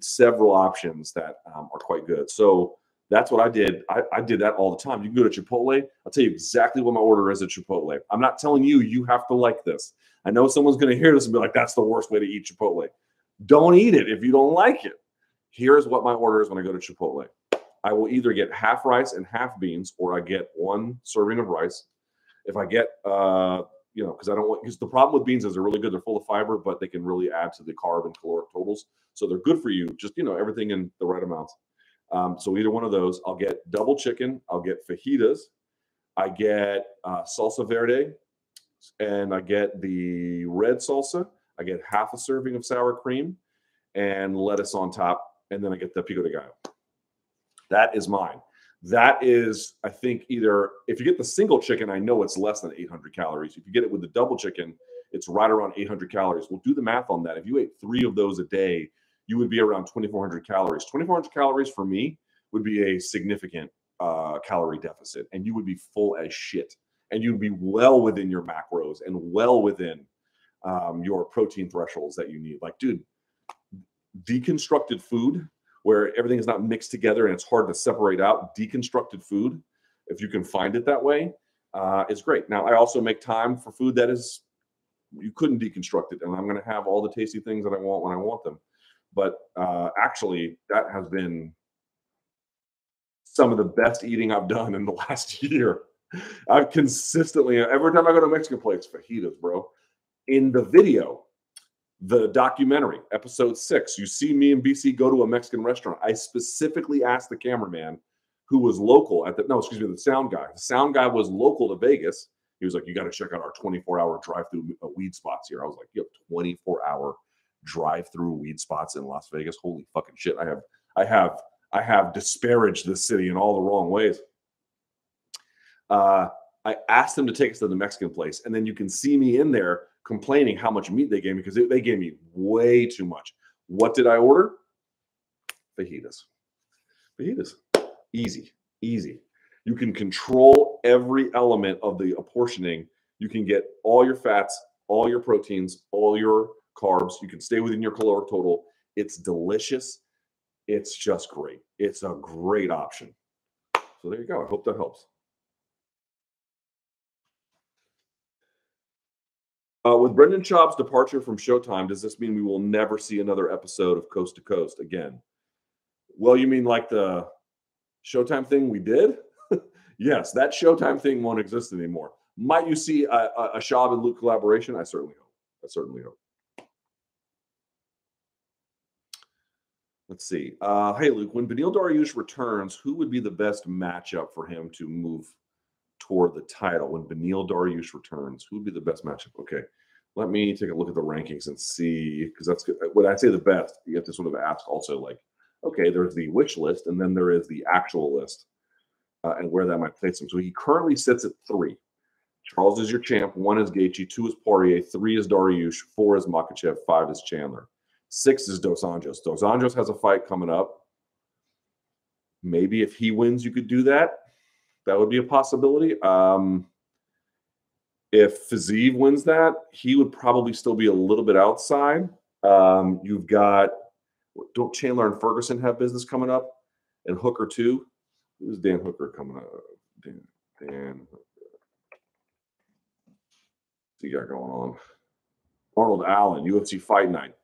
several options that um, are quite good. So that's what I did. I, I did that all the time. You can go to Chipotle. I'll tell you exactly what my order is at Chipotle. I'm not telling you you have to like this. I know someone's going to hear this and be like, "That's the worst way to eat Chipotle." Don't eat it if you don't like it. Here's what my order is when I go to Chipotle. I will either get half rice and half beans, or I get one serving of rice. If I get, uh, you know, because I don't want, because the problem with beans is they're really good. They're full of fiber, but they can really add to the carb and caloric totals. So they're good for you. Just, you know, everything in the right amounts. Um, so either one of those, I'll get double chicken, I'll get fajitas, I get uh, salsa verde, and I get the red salsa. I get half a serving of sour cream and lettuce on top, and then I get the pico de gallo. That is mine. That is, I think, either if you get the single chicken, I know it's less than 800 calories. If you get it with the double chicken, it's right around 800 calories. We'll do the math on that. If you ate three of those a day, you would be around 2,400 calories. 2,400 calories for me would be a significant uh, calorie deficit, and you would be full as shit. And you'd be well within your macros and well within um, your protein thresholds that you need. Like, dude, deconstructed food where everything is not mixed together and it's hard to separate out deconstructed food if you can find it that way uh, is great now i also make time for food that is you couldn't deconstruct it and i'm going to have all the tasty things that i want when i want them but uh, actually that has been some of the best eating i've done in the [LAUGHS] last year i've consistently every time i go to a mexican place fajitas bro in the video the documentary, episode six. You see me and BC go to a Mexican restaurant. I specifically asked the cameraman who was local at the no, excuse me, the sound guy. The sound guy was local to Vegas. He was like, "You got to check out our 24-hour drive-through uh, weed spots here." I was like, "You have 24-hour drive-through weed spots in Las Vegas? Holy fucking shit! I have, I have, I have disparaged this city in all the wrong ways." Uh, I asked them to take us to the Mexican place, and then you can see me in there complaining how much meat they gave me because they, they gave me way too much. What did I order? Fajitas. Fajitas. Easy, easy. You can control every element of the apportioning. You can get all your fats, all your proteins, all your carbs. You can stay within your caloric total. It's delicious. It's just great. It's a great option. So there you go. I hope that helps. Uh, with Brendan Schaub's departure from Showtime, does this mean we will never see another episode of Coast to Coast again? Well, you mean like the Showtime thing we did? [LAUGHS] yes, that Showtime thing won't exist anymore. Might you see a, a, a Schaub and Luke collaboration? I certainly hope. I certainly hope. Let's see. Uh, hey, Luke, when Benil Dariush returns, who would be the best matchup for him to move toward the title? When Benil Dariush returns, who would be the best matchup? Okay, let me take a look at the rankings and see, because that's when I say the best, you have to sort of ask also, like, okay, there's the wish list, and then there is the actual list, uh, and where that might place him. So he currently sits at three. Charles is your champ. One is Gaethje. Two is Poirier. Three is Dariush. Four is Makhachev. Five is Chandler. Six is Dos Anjos. Dos Anjos has a fight coming up. Maybe if he wins, you could do that. That would be a possibility. Um, if Fiziev wins that, he would probably still be a little bit outside. Um, you've got don't Chandler and Ferguson have business coming up, and Hooker too. Who's Dan Hooker coming up? Dan, Dan Hooker. What's he got going on? Arnold Allen, UFC Fight Night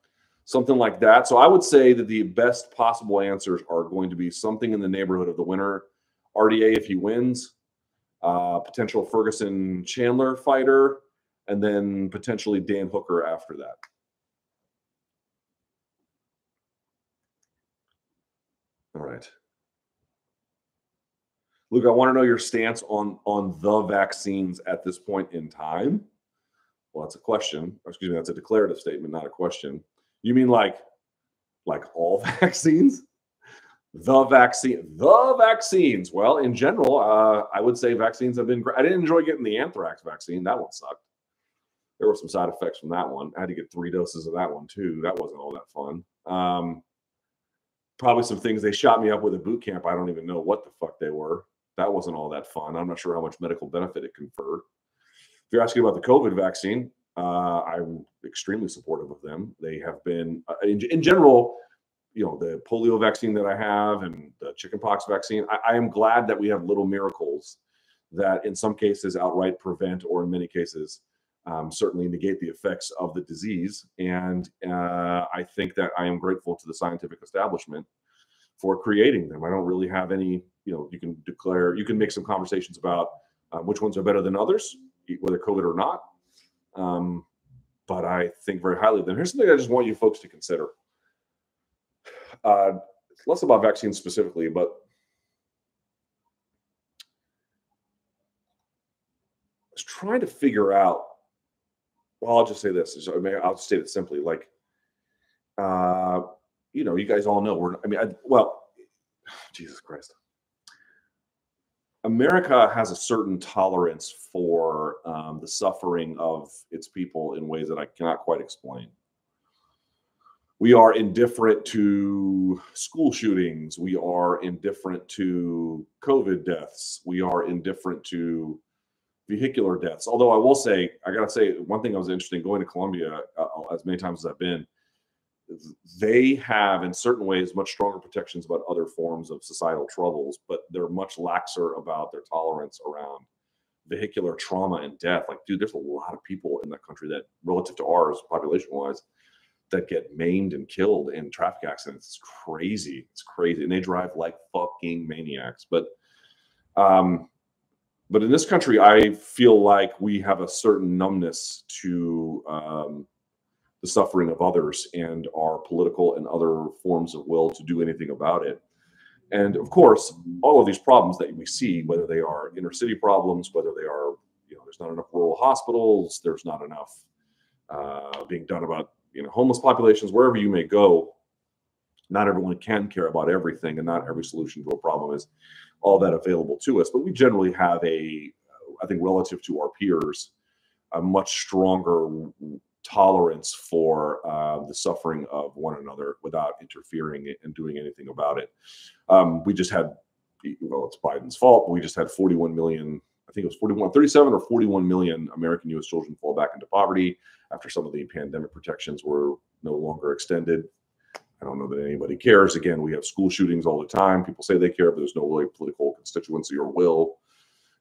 something like that. So I would say that the best possible answers are going to be something in the neighborhood of the winner RDA if he wins, uh, potential Ferguson Chandler fighter, and then potentially Dan Hooker after that. All right. Luke, I want to know your stance on on the vaccines at this point in time. Well, that's a question. Excuse me, that's a declarative statement, not a question. You mean like like all [LAUGHS] vaccines? The vaccine, the vaccines. Well, in general, uh, I would say vaccines have been great. I didn't enjoy getting the anthrax vaccine. That one sucked. There were some side effects from that one. I had to get three doses of that one too. That wasn't all that fun. Um, probably some things they shot me up with at boot camp. I don't even know what the fuck they were. That wasn't all that fun. I'm not sure how much medical benefit it conferred. If you're asking about the COVID vaccine, uh, I'm extremely supportive of them. They have been, uh, in, in, general, you know, the polio vaccine that I have and the chickenpox vaccine. I, I, am glad that we have little miracles that, in some cases, outright prevent, or in many cases, um, certainly negate the effects of the disease. And uh, I think that I am grateful to the scientific establishment for creating them. I don't really have any, you know, you can declare, you can make some conversations about uh, which ones are better than others, whether COVID or not. Um, but I think very highly of them. Here's something I just want you folks to consider. Uh, less about vaccines specifically, but I was trying to figure out. Well, I'll just say this. I mean, I'll state it simply. Like, uh, you know, you guys all know we're. I mean, I, well, [SIGHS] Jesus Christ. America has a certain tolerance for um, the suffering of its people in ways that I cannot quite explain. We are indifferent to school shootings. We are indifferent to COVID deaths. We are indifferent to vehicular deaths. Although I will say, I got to say, one thing I was interested in going to Colombia uh, as many times as I've been they have in certain ways much stronger protections about other forms of societal troubles but they're much laxer about their tolerance around vehicular trauma and death. Like dude there's a lot of people in that country that relative to ours population wise that get maimed and killed in traffic accidents. It's crazy. It's crazy. And they drive like fucking maniacs. But um but in this country i feel like we have a certain numbness to um the suffering of others and our political and other forms of will to do anything about it. And of course, all of these problems that we see, whether they are inner city problems, whether they are, you know, there's not enough rural hospitals, there's not enough uh, being done about, you know, homeless populations, wherever you may go, not everyone can care about everything, and not every solution to a problem is all that available to us. But we generally have a, I think, relative to our peers, a much stronger tolerance for uh, the suffering of one another without interfering and doing anything about it. Um, we just had well, it's Biden's fault, but we just had 41 million, I think it was 41, 37 or 41 million American US children fall back into poverty after some of the pandemic protections were no longer extended. I don't know that anybody cares. Again, we have school shootings all the time. People say they care, but there's no really political constituency or will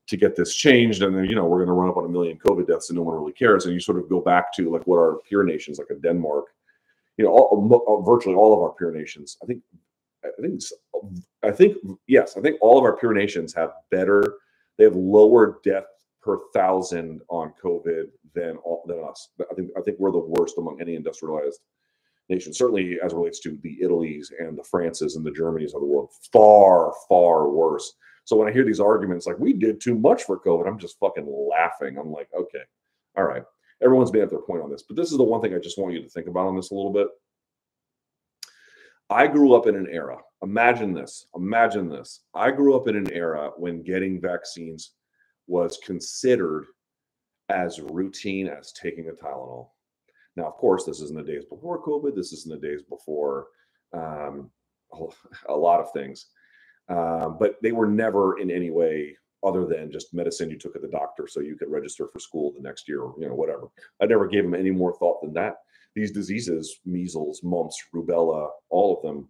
to get this changed. And then, you know, we're going to run up on a million COVID deaths and no one really cares. And you sort of go back to like what our peer nations, like a Denmark, you know, all, virtually all of our peer nations, I think, I think, I think, yes, I think all of our peer nations have better, they have lower death per thousand on COVID than all, than us. I think, I think we're the worst among any industrialized nation, certainly as relates to the Italies and the Frances and the Germanys of the world, far, far worse so when I hear these arguments like we did too much for COVID, I'm just fucking laughing. I'm like, okay, all right. Everyone's made up their point on this, but this is the one thing I just want you to think about on this a little bit. I grew up in an era. Imagine this. Imagine this. I grew up in an era when getting vaccines was considered as routine as taking a Tylenol. Now, of course, this is in the days before COVID. This is in the days before um, [LAUGHS] a lot of things. Um, but they were never in any way other than just medicine you took at the doctor so you could register for school the next year or you know whatever. I never gave them any more thought than that. These diseases measles mumps rubella all of them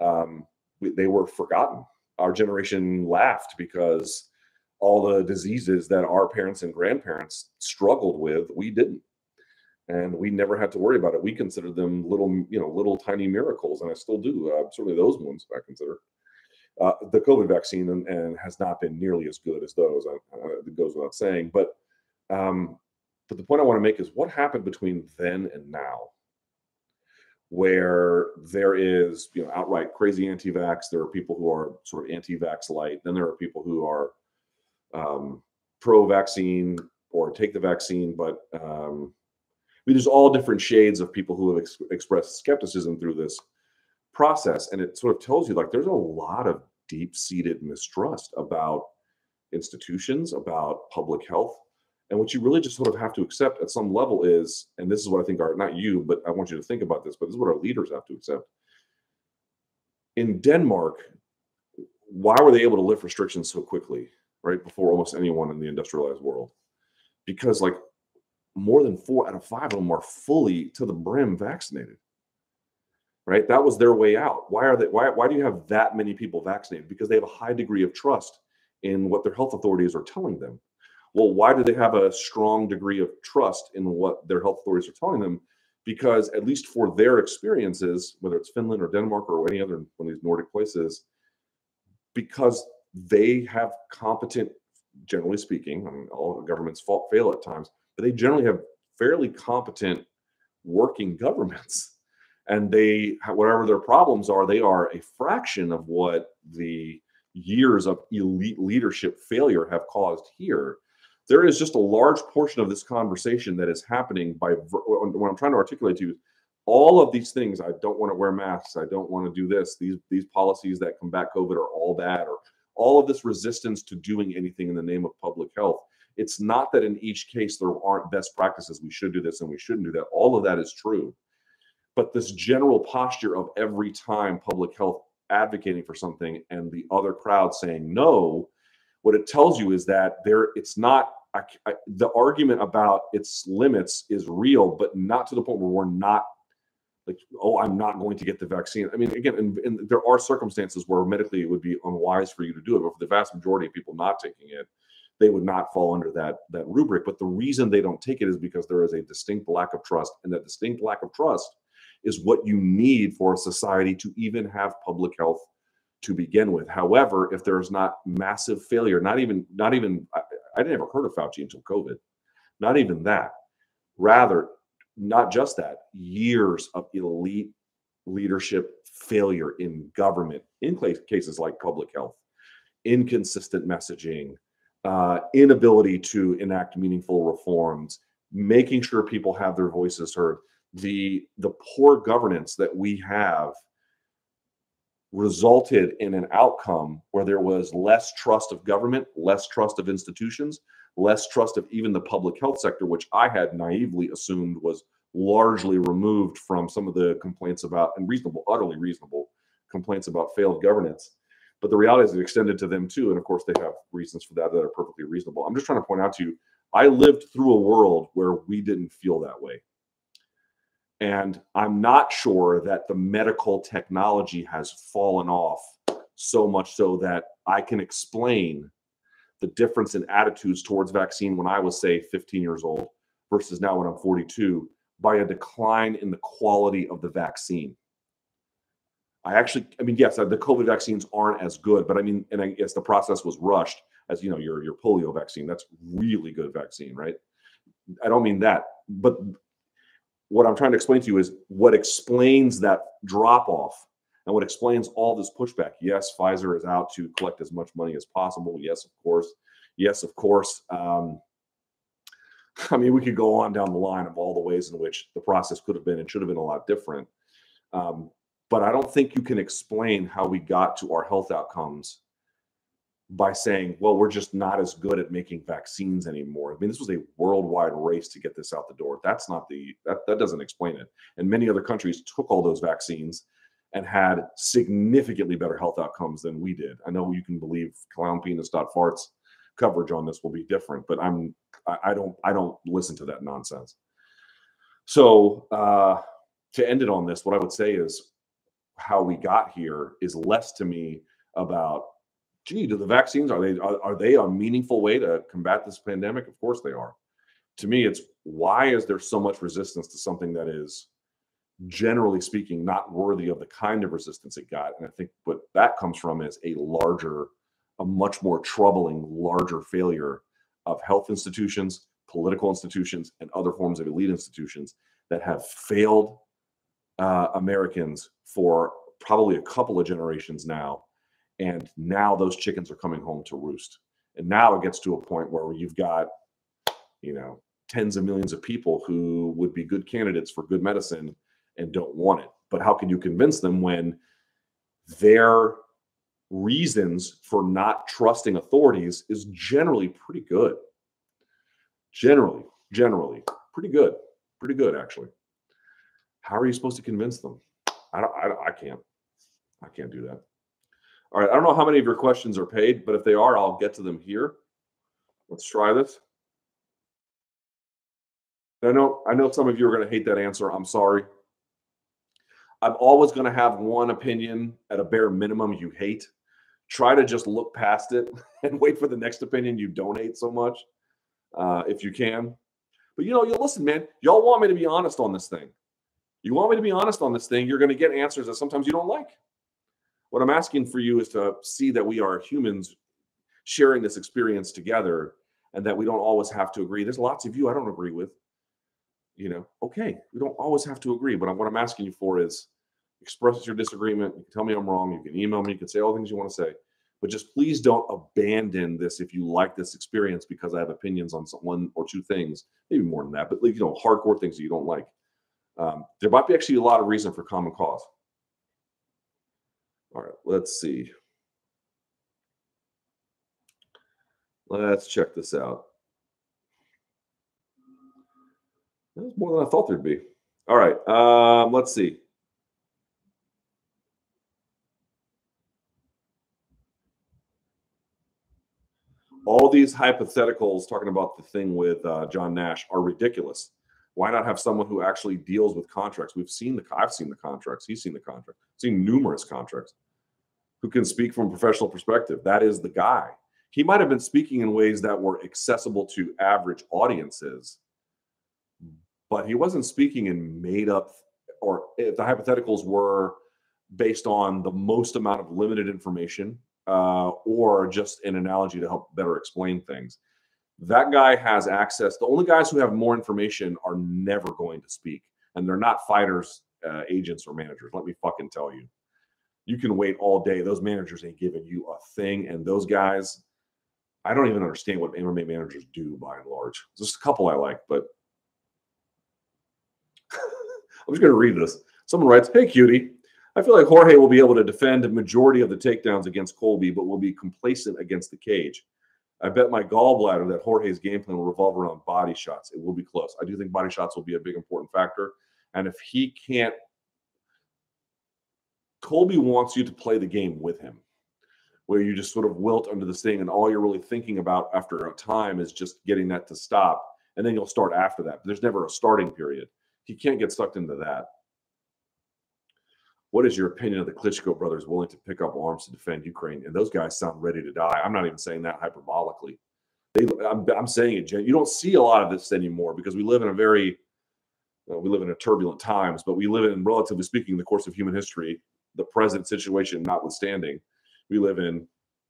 um, they were forgotten. Our generation laughed because all the diseases that our parents and grandparents struggled with we didn't. And we never had to worry about it. We considered them little you know little tiny miracles and i still do. Uh, certainly those ones i consider uh, the COVID vaccine and, and, has not been nearly as good as those. Uh, uh, it goes without saying. But um, but the point I want to make is what happened between then and now, where there is you know outright crazy anti-vax. There are people who are sort of anti-vax light. Then there are people who are um, pro-vaccine or take the vaccine, but um, I mean, there's all different shades of people who have ex- expressed skepticism through this process and it sort of tells you like there's a lot of deep-seated mistrust about institutions about public health and what you really just sort of have to accept at some level is and this is what i think are not you but i want you to think about this but this is what our leaders have to accept. In denmark why were they able to lift restrictions so quickly right before almost anyone in the industrialized world? Because like more than four out of five of them are fully to the brim vaccinated right? That was their way out. Why are they? Why why do you have that many people vaccinated? Because they have a high degree of trust in what their health authorities are telling them. Well, why do they have a strong degree of trust in what their health authorities are telling them? Because at least for their experiences, whether it's Finland or Denmark or any other one of these Nordic places, because they have competent, generally speaking, I mean, all governments fail at times, but they generally have fairly competent working governments and they whatever their problems are they are a fraction of what the years of elite leadership failure have caused here. There is just a large portion of this conversation that is happening by what i'm trying to articulate to you all of these things i don't want to wear masks i don't want to do this these these policies that combat covid are all bad or all of this resistance to doing anything in the name of public health. It's not that in each case there aren't best practices we should do this and we shouldn't do that all of that is true but this general posture of every time public health advocating for something and the other crowd saying no what it tells you is that there it's not I, I, the argument about its limits is real but not to the point where we're not like oh i'm not going to get the vaccine. I mean again and, and there are circumstances where medically it would be unwise for you to do it but for the vast majority of people not taking it they would not fall under that that rubric. But the reason they don't take it is because there is a distinct lack of trust and that distinct lack of trust is what you need for a society to even have public health to begin with. However, if there's not massive failure, not even not even I, I didn't never heard of Fauci until COVID, not even that. Rather, not just that, years of elite leadership failure in government, in cases like public health, inconsistent messaging, uh, inability to enact meaningful reforms, making sure people have their voices heard the the poor governance that we have resulted in an outcome where there was less trust of government, less trust of institutions, less trust of even the public health sector, which I had naively assumed was largely removed from some of the complaints about and reasonable, utterly reasonable complaints about failed governance. But the reality is it extended to them too. And of course, they have reasons for that that are perfectly reasonable. I'm just trying to point out to you, I lived through a world where we didn't feel that way. And I'm not sure that the medical technology has fallen off so much so that I can explain the difference in attitudes towards vaccine when I was, say, 15 years old versus now when I'm 42 by a decline in the quality of the vaccine. I actually, I mean, yes, uh, the COVID vaccines aren't as good, but I mean, and I guess the process was rushed as you know, your your polio vaccine. That's really good vaccine, right? I don't mean that, but what I'm trying to explain to you is what explains that drop off and what explains all this pushback. Yes, Pfizer is out to collect as much money as possible. Yes, of course. Yes, of course. Um, [LAUGHS] I mean, we could go on down the line of all the ways in which the process could have been and should have been a lot different. Um, but I don't think you can explain how we got to our health outcomes by saying, well, we're just not as good at making vaccines anymore. I mean, this was a worldwide race to get this out the door. That's not the that that doesn't explain it. And many other countries took all those vaccines and had significantly better health outcomes than we did. I know you can believe clown penis dot farts coverage on this will be different, but I'm I, I don't I don't listen to that nonsense. So uh to end it on this, what I would say is how we got here is less to me about gee, do the vaccines are they are, are they a meaningful way to combat this pandemic? Of course they are. To me, it's why is there so much resistance to something that is generally speaking not worthy of the kind of resistance it got? And I think what that comes from is a larger, a much more troubling, larger failure of health institutions, political institutions, and other forms of elite institutions that have failed uh, Americans for probably a couple of generations now and now those chickens are coming home to roost. And now it gets to a point where you've got, you know, tens of millions of people who would be good candidates for good medicine and don't want it. But how can you convince them when their reasons for not trusting authorities is generally pretty good? Generally, generally, pretty good, pretty good actually. How are you supposed to convince them? I don't. I, I can't. I can't do that. All right. I don't know how many of your questions are paid, but if they are, I'll get to them here. Let's try this. I know I know some of you are going to hate that answer. I'm sorry. I'm always going to have one opinion at a bare minimum you hate. Try to just look past it [LAUGHS] and wait for the next opinion you don't hate so much, uh, if you can. But you know, you listen, man. Y'all want me to be honest on this thing. You want me to be honest on this thing. You're going to get answers that sometimes you don't like. What I'm asking for you is to see that we are humans sharing this experience together and that we don't always have to agree. There's lots of you I don't agree with. You know, okay, we don't always have to agree, but what I'm asking you for is express your disagreement. You can tell me I'm wrong. You can email me. You can say all the things you want to say, but just please don't abandon this if you like this experience because I have opinions on one or two things, maybe more than that, but you know, hardcore things that you don't like. Um, there might be actually a lot of reason for common cause. All right, let's see. Let's check this out. That's more than I thought there'd be. All right, um, let's see. All these hypotheticals talking about the thing with uh, John Nash are ridiculous. Why not have someone who actually deals with contracts? We've seen the I've seen the contracts. He's seen the contract. Seen numerous contracts. Who can speak from a professional perspective? That is the guy. He might have been speaking in ways that were accessible to average audiences, but he wasn't speaking in made up or if the hypotheticals were based on the most amount of limited information uh, or just an analogy to help better explain things that guy has access. The only guys who have more information are never going to speak, and they're not fighters, uh, agents, or managers. Let me fucking tell you. You can wait all day. Those managers ain't giving you a thing, and those guys, I don't even understand what MMA managers do by and large. Just a couple I like, but [LAUGHS] I'm just going to read this. Someone writes, "Hey, cutie." I feel like Jorge will be able to defend a majority of the takedowns against Colby, but will be complacent against the cage. I bet my gallbladder that Jorge's game plan will revolve around body shots. It will be close. I do think body shots will be a big important factor. And if he can't, Colby wants you to play the game with him. where you just sort of wilt under this thing, and all you're really thinking about after a time is just getting that to stop, and then you'll start after that. But there's never a starting period. He can't get sucked into that. What is your opinion of the Klitschko brothers willing to pick up arms to defend Ukraine? And those guys sound ready to die. I'm not even saying that hyperbolically. They, I'm, I'm saying it. You don't see a lot of this anymore because we live in a very, well, we live in a turbulent times, but we live in, relatively speaking, the course of human history, the present situation notwithstanding, we live in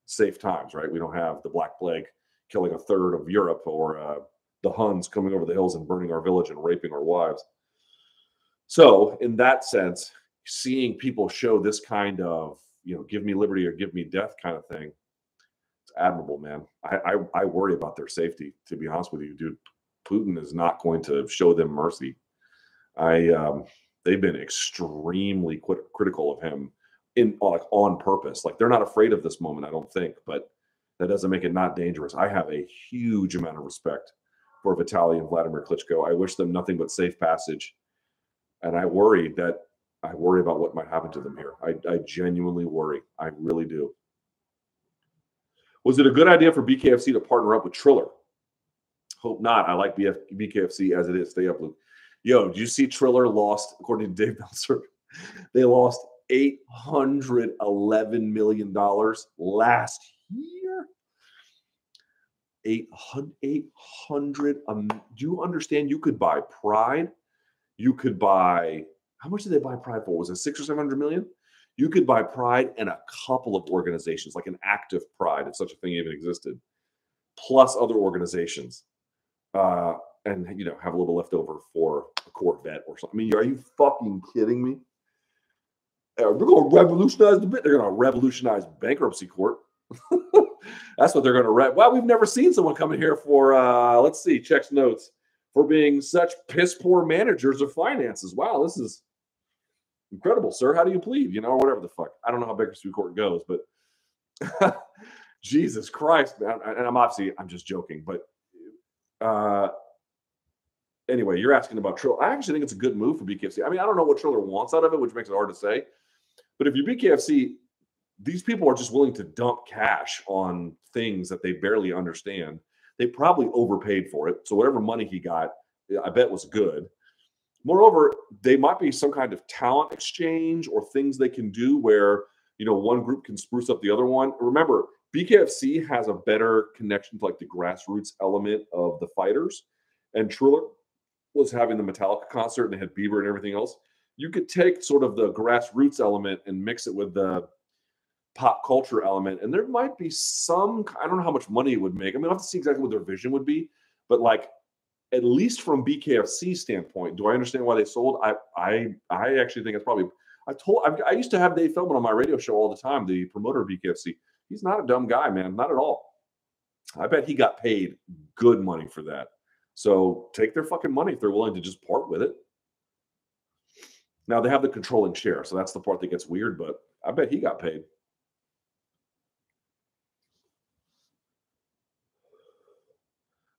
safe times, right? We don't have the Black Plague killing a third of Europe or uh, the Huns coming over the hills and burning our village and raping our wives. So, in that sense, seeing people show this kind of you know give me liberty or give me death kind of thing it's admirable man. I, I i, worry about their safety to be honest with you dude. Putin is not going to show them mercy. I um they've been extremely critical of him in like on purpose. Like they're not afraid of this moment i don't think but that doesn't make it not dangerous. I have a huge amount of respect for Vitaly and Vladimir Klitschko. I wish them nothing but safe passage. And I worry that I worry about what might happen to them here. I, I genuinely worry. I really do. Was it a good idea for BKFC to partner up with Triller? Hope not. I like BF, BKFC as it is. Stay up, Luke. Yo, do you see Triller lost, according to Dave [LAUGHS] Meltzer, they lost $811 million last year? 800, 800 um, do you understand you could buy pride you could buy how much did they buy Pride for? Was it six or seven hundred million? You could buy Pride and a couple of organizations, like an active Pride, if such a thing even existed, plus other organizations, uh, and you know have a little left over for a Corvette or something. I mean, are you fucking kidding me? Uh, they're going to revolutionize the bit. They're going to revolutionize bankruptcy court. [LAUGHS] That's what they're going to rev. Well, we've never seen someone come in here for. uh Let's see, checks notes for being such piss poor managers of finances. Wow, this is incredible, sir. How do you plead? You know, or whatever the fuck. I don't know how Bakersfield Court goes, but [LAUGHS] Jesus Christ, man. And I'm obviously I'm just joking, but uh anyway, you're asking about Triller. I actually think it's a good move for BKFC. I mean, I don't know what Triller wants out of it, which makes it hard to say. But if you're BKFC, these people are just willing to dump cash on things that they barely understand. They probably overpaid for it. So whatever money he got, I bet was good. Moreover, they might be some kind of talent exchange or things they can do where you know one group can spruce up the other one. Remember, BKFC has a better connection to like the grassroots element of the fighters, and Triller was having the Metallica concert and they had Bieber and everything else. You could take sort of the grassroots element and mix it with the pop culture element, and there might be some. I don't know how much money it would make. I mean, I have to see exactly what their vision would be, but like at least from BKFC standpoint, do I understand why they sold? I I I actually think it's probably. I told I've, i used to have Dave Feldman on my radio show all the time, the promoter of BKFC. He's not a dumb guy, man, not at all. I bet he got paid good money for that. So take their fucking money if they're willing to just part with it. Now they have the controlling share, so that's the part that gets weird. But I bet he got paid.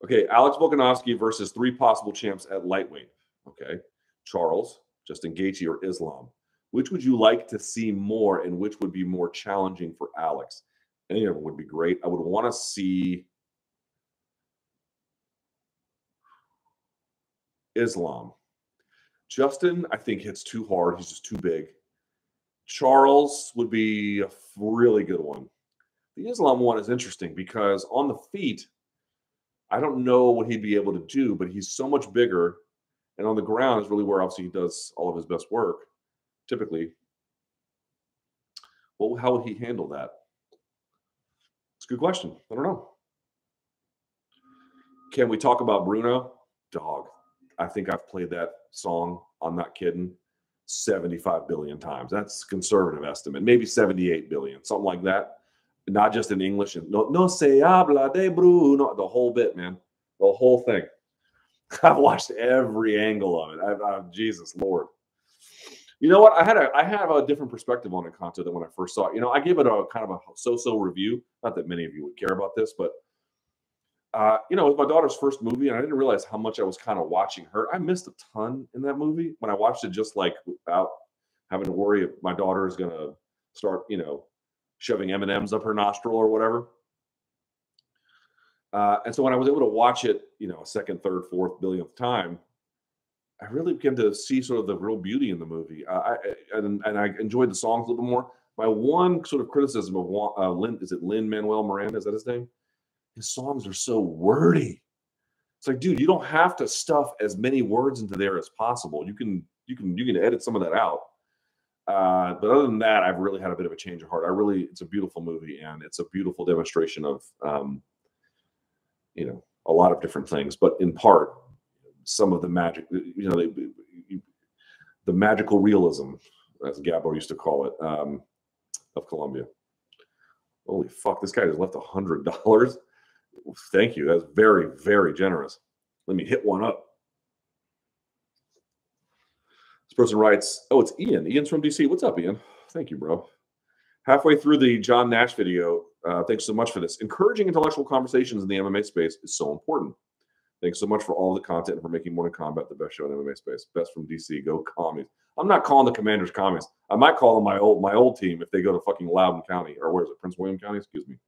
Okay, Alex Volkanovski versus three possible champs at lightweight. Okay, Charles, Justin Gaethje, or Islam. Which would you like to see more, and which would be more challenging for Alex? Any of them would be great. I would want to see Islam. Justin, I think hits too hard. He's just too big. Charles would be a really good one. The Islam one is interesting because on the feet, I don't know what he'd be able to do, but he's so much bigger. And on the ground is really where obviously he does all of his best work, typically. Well, how would he handle that? It's a good question. I don't know. Can we talk about Bruno? Dog. I think I've played that song. I'm not kidding. 75 billion times. That's conservative estimate. Maybe 78 billion, something like that not just in English no no se habla de Bruno, the whole bit, man, the whole thing. [LAUGHS] I've watched every angle of it. I've, I've, Jesus Lord. You know what? I had a I have a different perspective on Encanto than when I first saw it. You know, I gave it a kind of a so-so review. Not that many of you would care about this, but uh, you know, it was my daughter's first movie, and I didn't realize how much I was kind of watching her. I missed a ton in that movie when I watched it, just like without having to worry if my daughter is gonna start, you know, shoving M and M's up her nostril or whatever. Uh, and so when I was able to watch it, you know, a second, third, fourth, billionth time, I really began to see sort of the real beauty in the movie. Uh, I, and, and I enjoyed the songs a little bit more. My one sort of criticism of uh, Lin, is it Lin Manuel Miranda? Is that his name? His songs are so wordy. It's like, dude, you don't have to stuff as many words into there as possible. You can you can you can edit some of that out. Uh, but other than that, I've really had a bit of a change of heart. I really, it's a beautiful movie and it's a beautiful demonstration of, um, you know, a lot of different things. But in part, some of the magic, you know, they, the magical realism, as Gabo used to call it, um, of Colombia. Holy fuck! This guy has left a hundred dollars. Thank you. That's very, very generous. Let me hit one up. This person writes, "Oh, it's Ian. Ian's from DC. What's up, Ian? Thank you, bro. Halfway through the John Nash video, uh, thanks so much for this. Encouraging intellectual conversations in the MMA space is so important. Thanks so much for all the content and for making Morning Kombat the best show in the MMA space. Best from DC. Go commies. I'm not calling the Commanders commies. I might call them my old my old team if they go to fucking Loudoun County or where is it, Prince William County? Excuse me.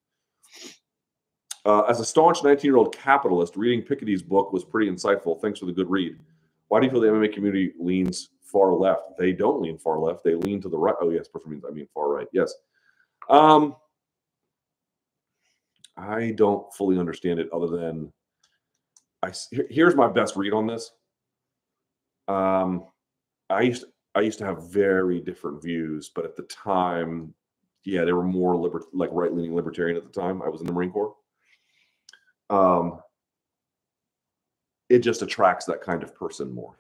Uh, as a staunch 19 year old capitalist, reading Piketty's book was pretty insightful. Thanks for the good read. Why do you feel the MMA community leans far left? They don't lean far left. They lean to the right. Oh, yes, means I mean far right. Yes. Um, I don't fully understand it other than I here's my best read on this. Um, I used to, I used to have very different views, but at the time, yeah, they were more liber- like right leaning libertarian at the time. I was in the Marine Corps. Um, it just attracts that kind of person more.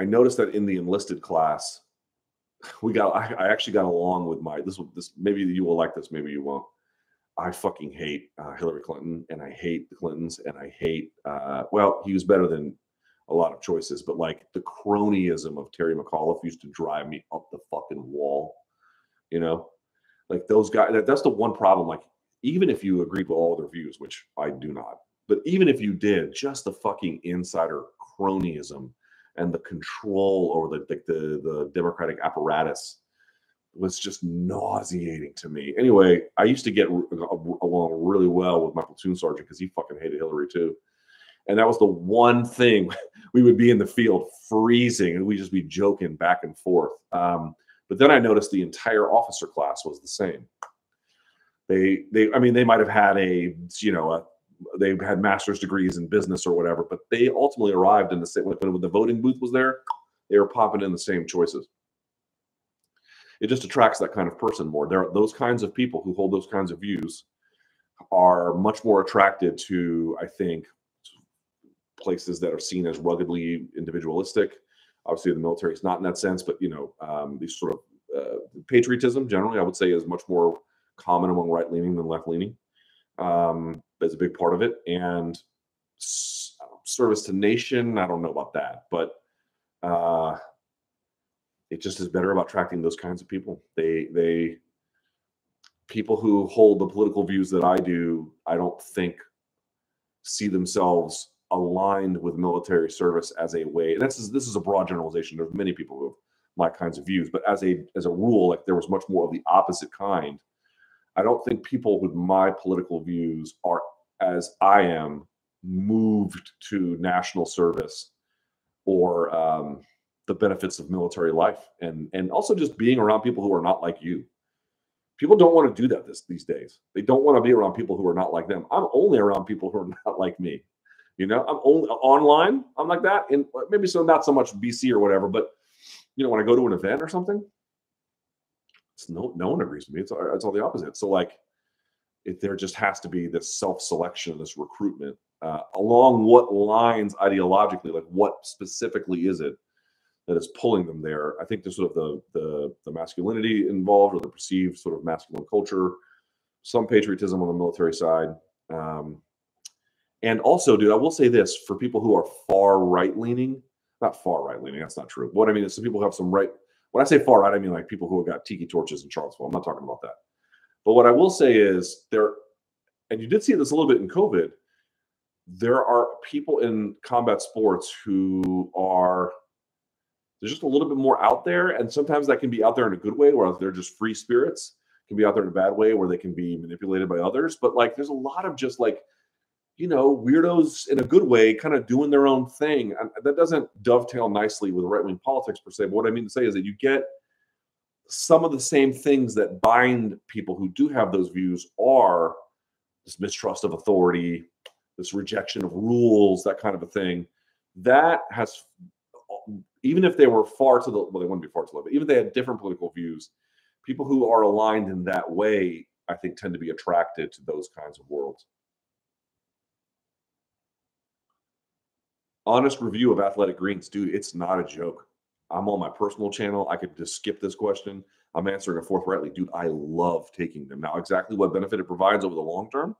I noticed that in the enlisted class, [LAUGHS] we got I, I actually got along with my this this maybe you will like this, maybe you won't. I fucking hate uh, Hillary Clinton and I hate the Clintons and I hate, uh, well, he was better than a lot of choices, but like the cronyism of Terry McAuliffe used to drive me up the fucking wall, you know? Like those guys, that, that's the one problem. Like, even if you agreed with all their views, which I do not, but even if you did, just the fucking insider cronyism and the control over the, the, the, Democratic apparatus was just nauseating to me. Anyway, I used to get along really well with my platoon sergeant because he fucking hated Hillary too. And that was the one thing [LAUGHS] we would be in the field freezing and we'd just be joking back and forth. Um, but then I noticed the entire officer class was the same. They, they, I mean, they might have had a, you know, a, they had master's degrees in business or whatever, but they ultimately arrived in the same, when the voting booth was there, they were popping in the same choices it just attracts that kind of person more. There are those kinds of people who hold those kinds of views are much more attracted to, I think, places that are seen as ruggedly individualistic. Obviously, the military is not in that sense, but you know, um, these sort of uh, patriotism generally, I would say, is much more common among right leaning than left leaning. Um, is a big part of it, and service to nation. I don't know about that, but uh, it just is better about attracting those kinds of people. They they people who hold the political views that I do, I don't think see themselves aligned with military service as a way. And this is this is a broad generalization. There's many people who have my kinds of views, but as a as a rule, like there was much more of the opposite kind. I don't think people with my political views are as I am moved to national service or um, the benefits of military life and and also just being around people who are not like you. People don't want to do that this these days. They don't want to be around people who are not like them. I'm only around people who are [LAUGHS] not like me you know? I'm only online i'm like that and maybe so not so much bc or whatever but you know when i go to an event or something it's no no one agrees with me it's, it's all the opposite so like it, there just has to be this self-selection this recruitment uh, along what lines ideologically like what specifically is it that is pulling them there. I think there's sort of the, the the masculinity involved or the perceived sort of masculine culture, some patriotism on the military side. Um, and also, dude, I will say this for people who are far right leaning, not far right leaning, that's not true. What I mean is some people have some right. When I say far right, I mean like people who have got tiki torches in Charlottesville. I'm not talking about that. But what I will say is there, and you did see this a little bit in COVID, there are people in combat sports who are there's just a little bit more out there and sometimes that can be out there in a good way where they're just free spirits can be out there in a bad way where they can be manipulated by others. But like, there's a lot of just like, you know, weirdos in a good way, kind of doing their own thing. That doesn't dovetail nicely with right wing politics per se. But what I mean to say is that you get some of the same things that bind people who do have those views are this mistrust of authority, this rejection of rules, that kind of a thing. That has, even if they were far to the, well, they wouldn't be far to the left, but even if they had different political views, people who are aligned in that way, I think, tend to be attracted to those kinds of worlds. Honest review of athletic greens, dude, it's not a joke. I'm on my personal channel. I could just skip this question. I'm answering it forthrightly. Dude, I love taking them. Now, exactly what benefit it provides over the long term,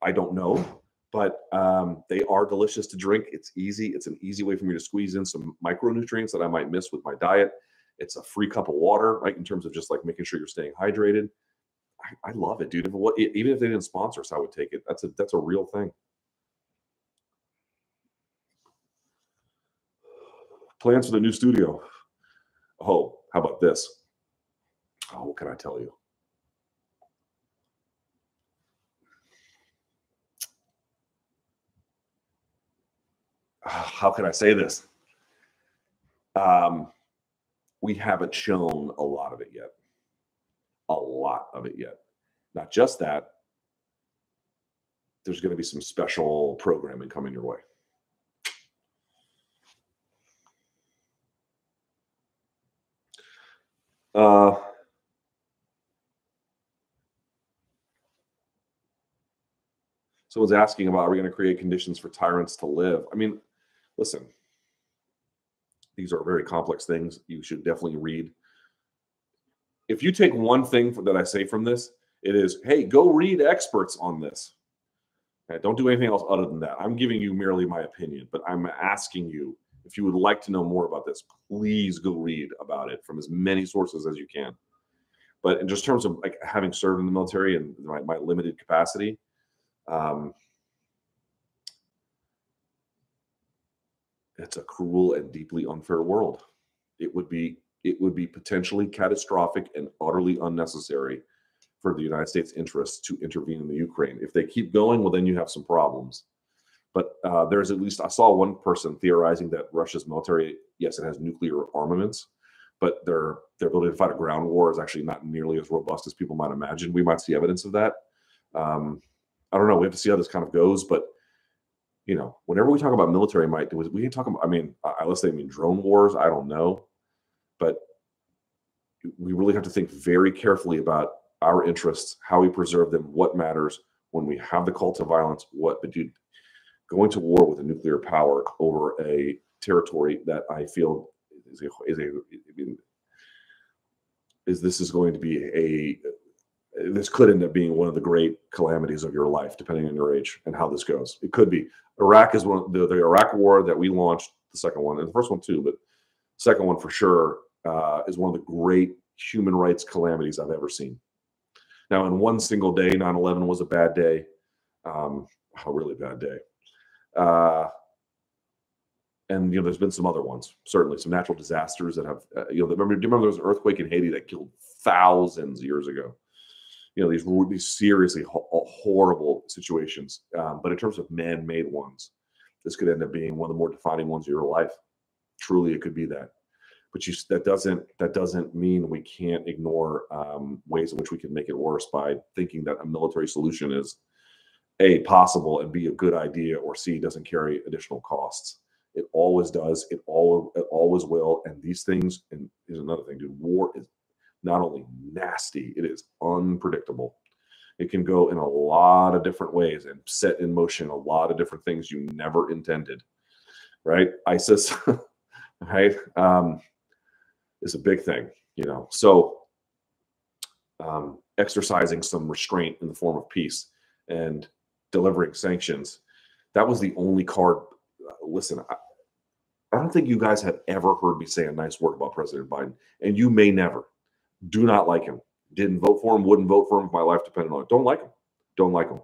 I don't know, but um, they are delicious to drink. It's easy. It's an easy way for me to squeeze in some micronutrients that I might miss with my diet. It's a free cup of water, right? In terms of just like making sure you're staying hydrated. I, I love it, dude. If it, even if they didn't sponsor us, I would take it. That's a that's a real thing. Plans for the new studio. Oh, how about this? Oh, what can I tell you? How can I say this? Um, we haven't shown a lot of it yet. A lot of it yet. Not just that, there's going to be some special programming coming your way. Uh, someone's asking about are we going to create conditions for tyrants to live? I mean, listen, these are very complex things. You should definitely read. If you take one thing that I say from this, it is, hey, go read experts on this. Okay, don't do anything else other than that. I'm giving you merely my opinion, but I'm asking you if you would like to know more about this, please go read about it from as many sources as you can. But in just terms of like having served in the military and my, my limited capacity, um, it's a cruel and deeply unfair world. It would be it would be potentially catastrophic and utterly unnecessary for the United States interests to intervene in the Ukraine. If they keep going, well, then you have some problems. But uh, there's at least I saw one person theorizing that Russia's military, yes, it has nuclear armaments, but their their ability to fight a ground war is actually not nearly as robust as people might imagine. We might see evidence of that. Um, I don't know. We have to see how this kind of goes, but you know, whenever we talk about military might, we can talk about. I mean, say, I mean, drone wars. I don't know, but we really have to think very carefully about our interests, how we preserve them, what matters when we have the call to violence. What, but dude, going to war with a nuclear power over a territory that I feel is a is a is this is going to be a this could end up being one of the great calamities of your life, depending on your age and how this goes. It could be. Iraq is one the, the Iraq War that we launched, the second one, and the first one too, but second one for sure uh, is one of the great human rights calamities I've ever seen. Now, in one single day, 9 11 was a bad day, um, a really bad day. Uh, and you know, there's been some other ones, certainly some natural disasters that have, uh, you know, remember, do you remember there was an earthquake in Haiti that killed thousands years ago? You know, these these seriously ho- horrible situations. Um, but in terms of man-made ones, this could end up being one of the more defining ones of your life. Truly, it could be that. But you, that doesn't that doesn't mean we can't ignore um, ways in which we can make it worse by thinking that a military solution is a possible and b a good idea or c doesn't carry additional costs. It always does it all it always will and these things and here's another thing dude war is not only nasty it is unpredictable. It can go in a lot of different ways and set in motion a lot of different things you never intended right? Isis [LAUGHS] right? Um is a big thing you know? So um exercising some restraint in the form of peace and delivering sanctions. That was the only card. Uh, listen, I, I don't think you guys have ever heard me say a nice word about President Biden, and you may never. Do not like him. Didn't vote for him. Wouldn't vote for him if my life depended on it. Don't like him. Don't like him.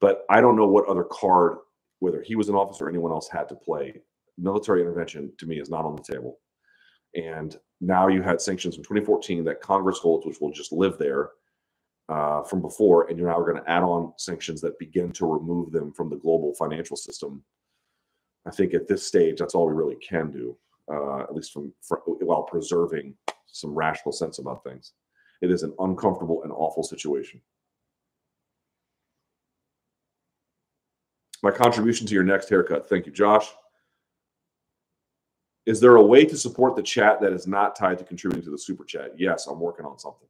But I don't know what other card, whether he was an officer or anyone else, had to play. Military intervention to me is not on the table. And now you had sanctions in 2014 that Congress holds, which will just live there uh, from before, and you're now going to add on sanctions that begin to remove them from the global financial system. I think at this stage, that's all we really can do, uh, at least from, from while preserving some rational sense about things. It is an uncomfortable and awful situation. My contribution to your next haircut. Thank you, Josh. Is there a way to support the chat that is not tied to contributing to the super chat? Yes, I'm working on something.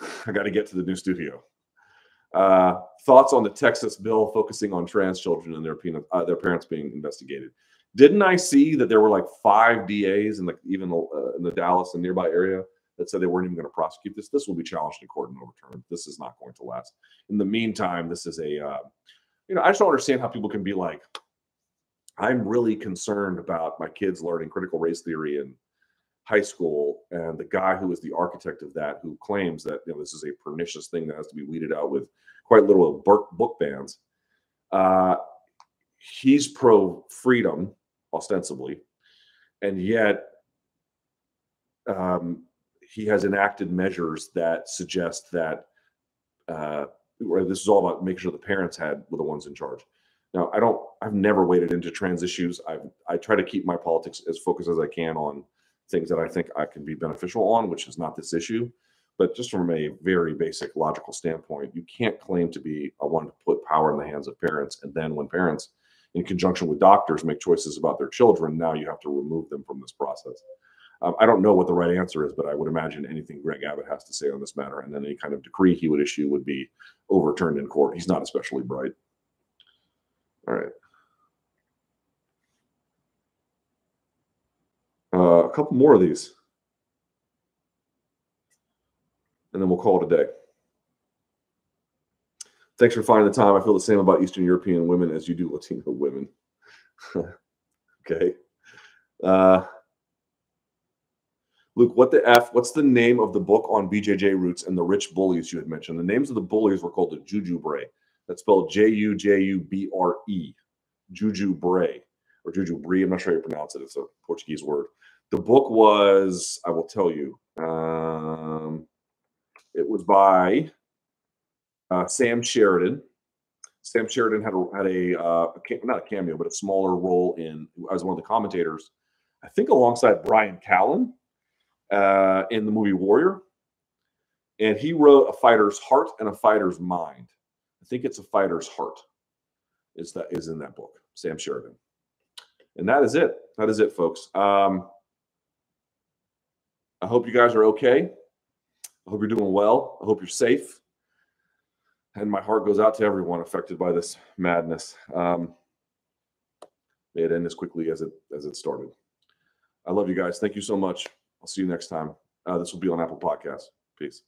[SIGHS] I got to get to the new studio. Uh, thoughts on the Texas bill focusing on trans children and their, uh, their parents being investigated? Didn't I see that there were like five DAs in the even uh, in the Dallas and nearby area that said they weren't even going to prosecute this? This will be challenged in court and overturned. This is not going to last. In the meantime, this is a uh, you know I just don't understand how people can be like, I'm really concerned about my kids learning critical race theory and high school, and the guy who is the architect of that, who claims that you know this is a pernicious thing that has to be weeded out with quite book, book bans. Uh, he's pro freedom, ostensibly, and yet um, he has enacted measures that suggest that uh, this is all about making sure the parents had were the ones in charge. Now, I don't. I've never waded into trans issues. I I try to keep my politics as focused as I can on things that I think I can be beneficial on, which is not this issue. But just from a very basic logical standpoint, you can't claim to be a one to put power in the hands of parents. And then when parents, in conjunction with doctors, make choices about their children, now you have to remove them from this process. Um, I don't know what the right answer is, but I would imagine anything Greg Abbott has to say on this matter, and then any kind of decree he would issue would be overturned in court. He's not especially bright. All right. Uh, a couple more of these. And then we'll call it a day. Thanks for finding the time. I feel the same about Eastern European women as you do Latino women. [LAUGHS] okay. Uh, Luke, what the F, what's the name of the book on BJJ roots and the rich bullies you had mentioned? The names of the bullies were called the Juju Bre. That's spelled J U J U B R E. Juju Bre or Juju Bre. I'm not sure how you pronounce it. It's a Portuguese word. The book was, I will tell you, um, it was by uh, Sam Sheridan. Sam Sheridan had a, had a, uh, a, not a cameo, but a smaller role in as one of the commentators. I think alongside Bryan Callen uh, in the movie Warrior, and he wrote a fighter's heart and a fighter's mind. I think it's a fighter's heart. Is that is in that book, Sam Sheridan, and that is it. That is it, folks. Um, I hope you guys are okay. I hope you're doing well. I hope you're safe. And my heart goes out to everyone affected by this madness. Um, may it end as quickly as it as it started. I love you guys. Thank you so much. I'll see you next time. Uh, this will be on Apple Podcasts. Peace.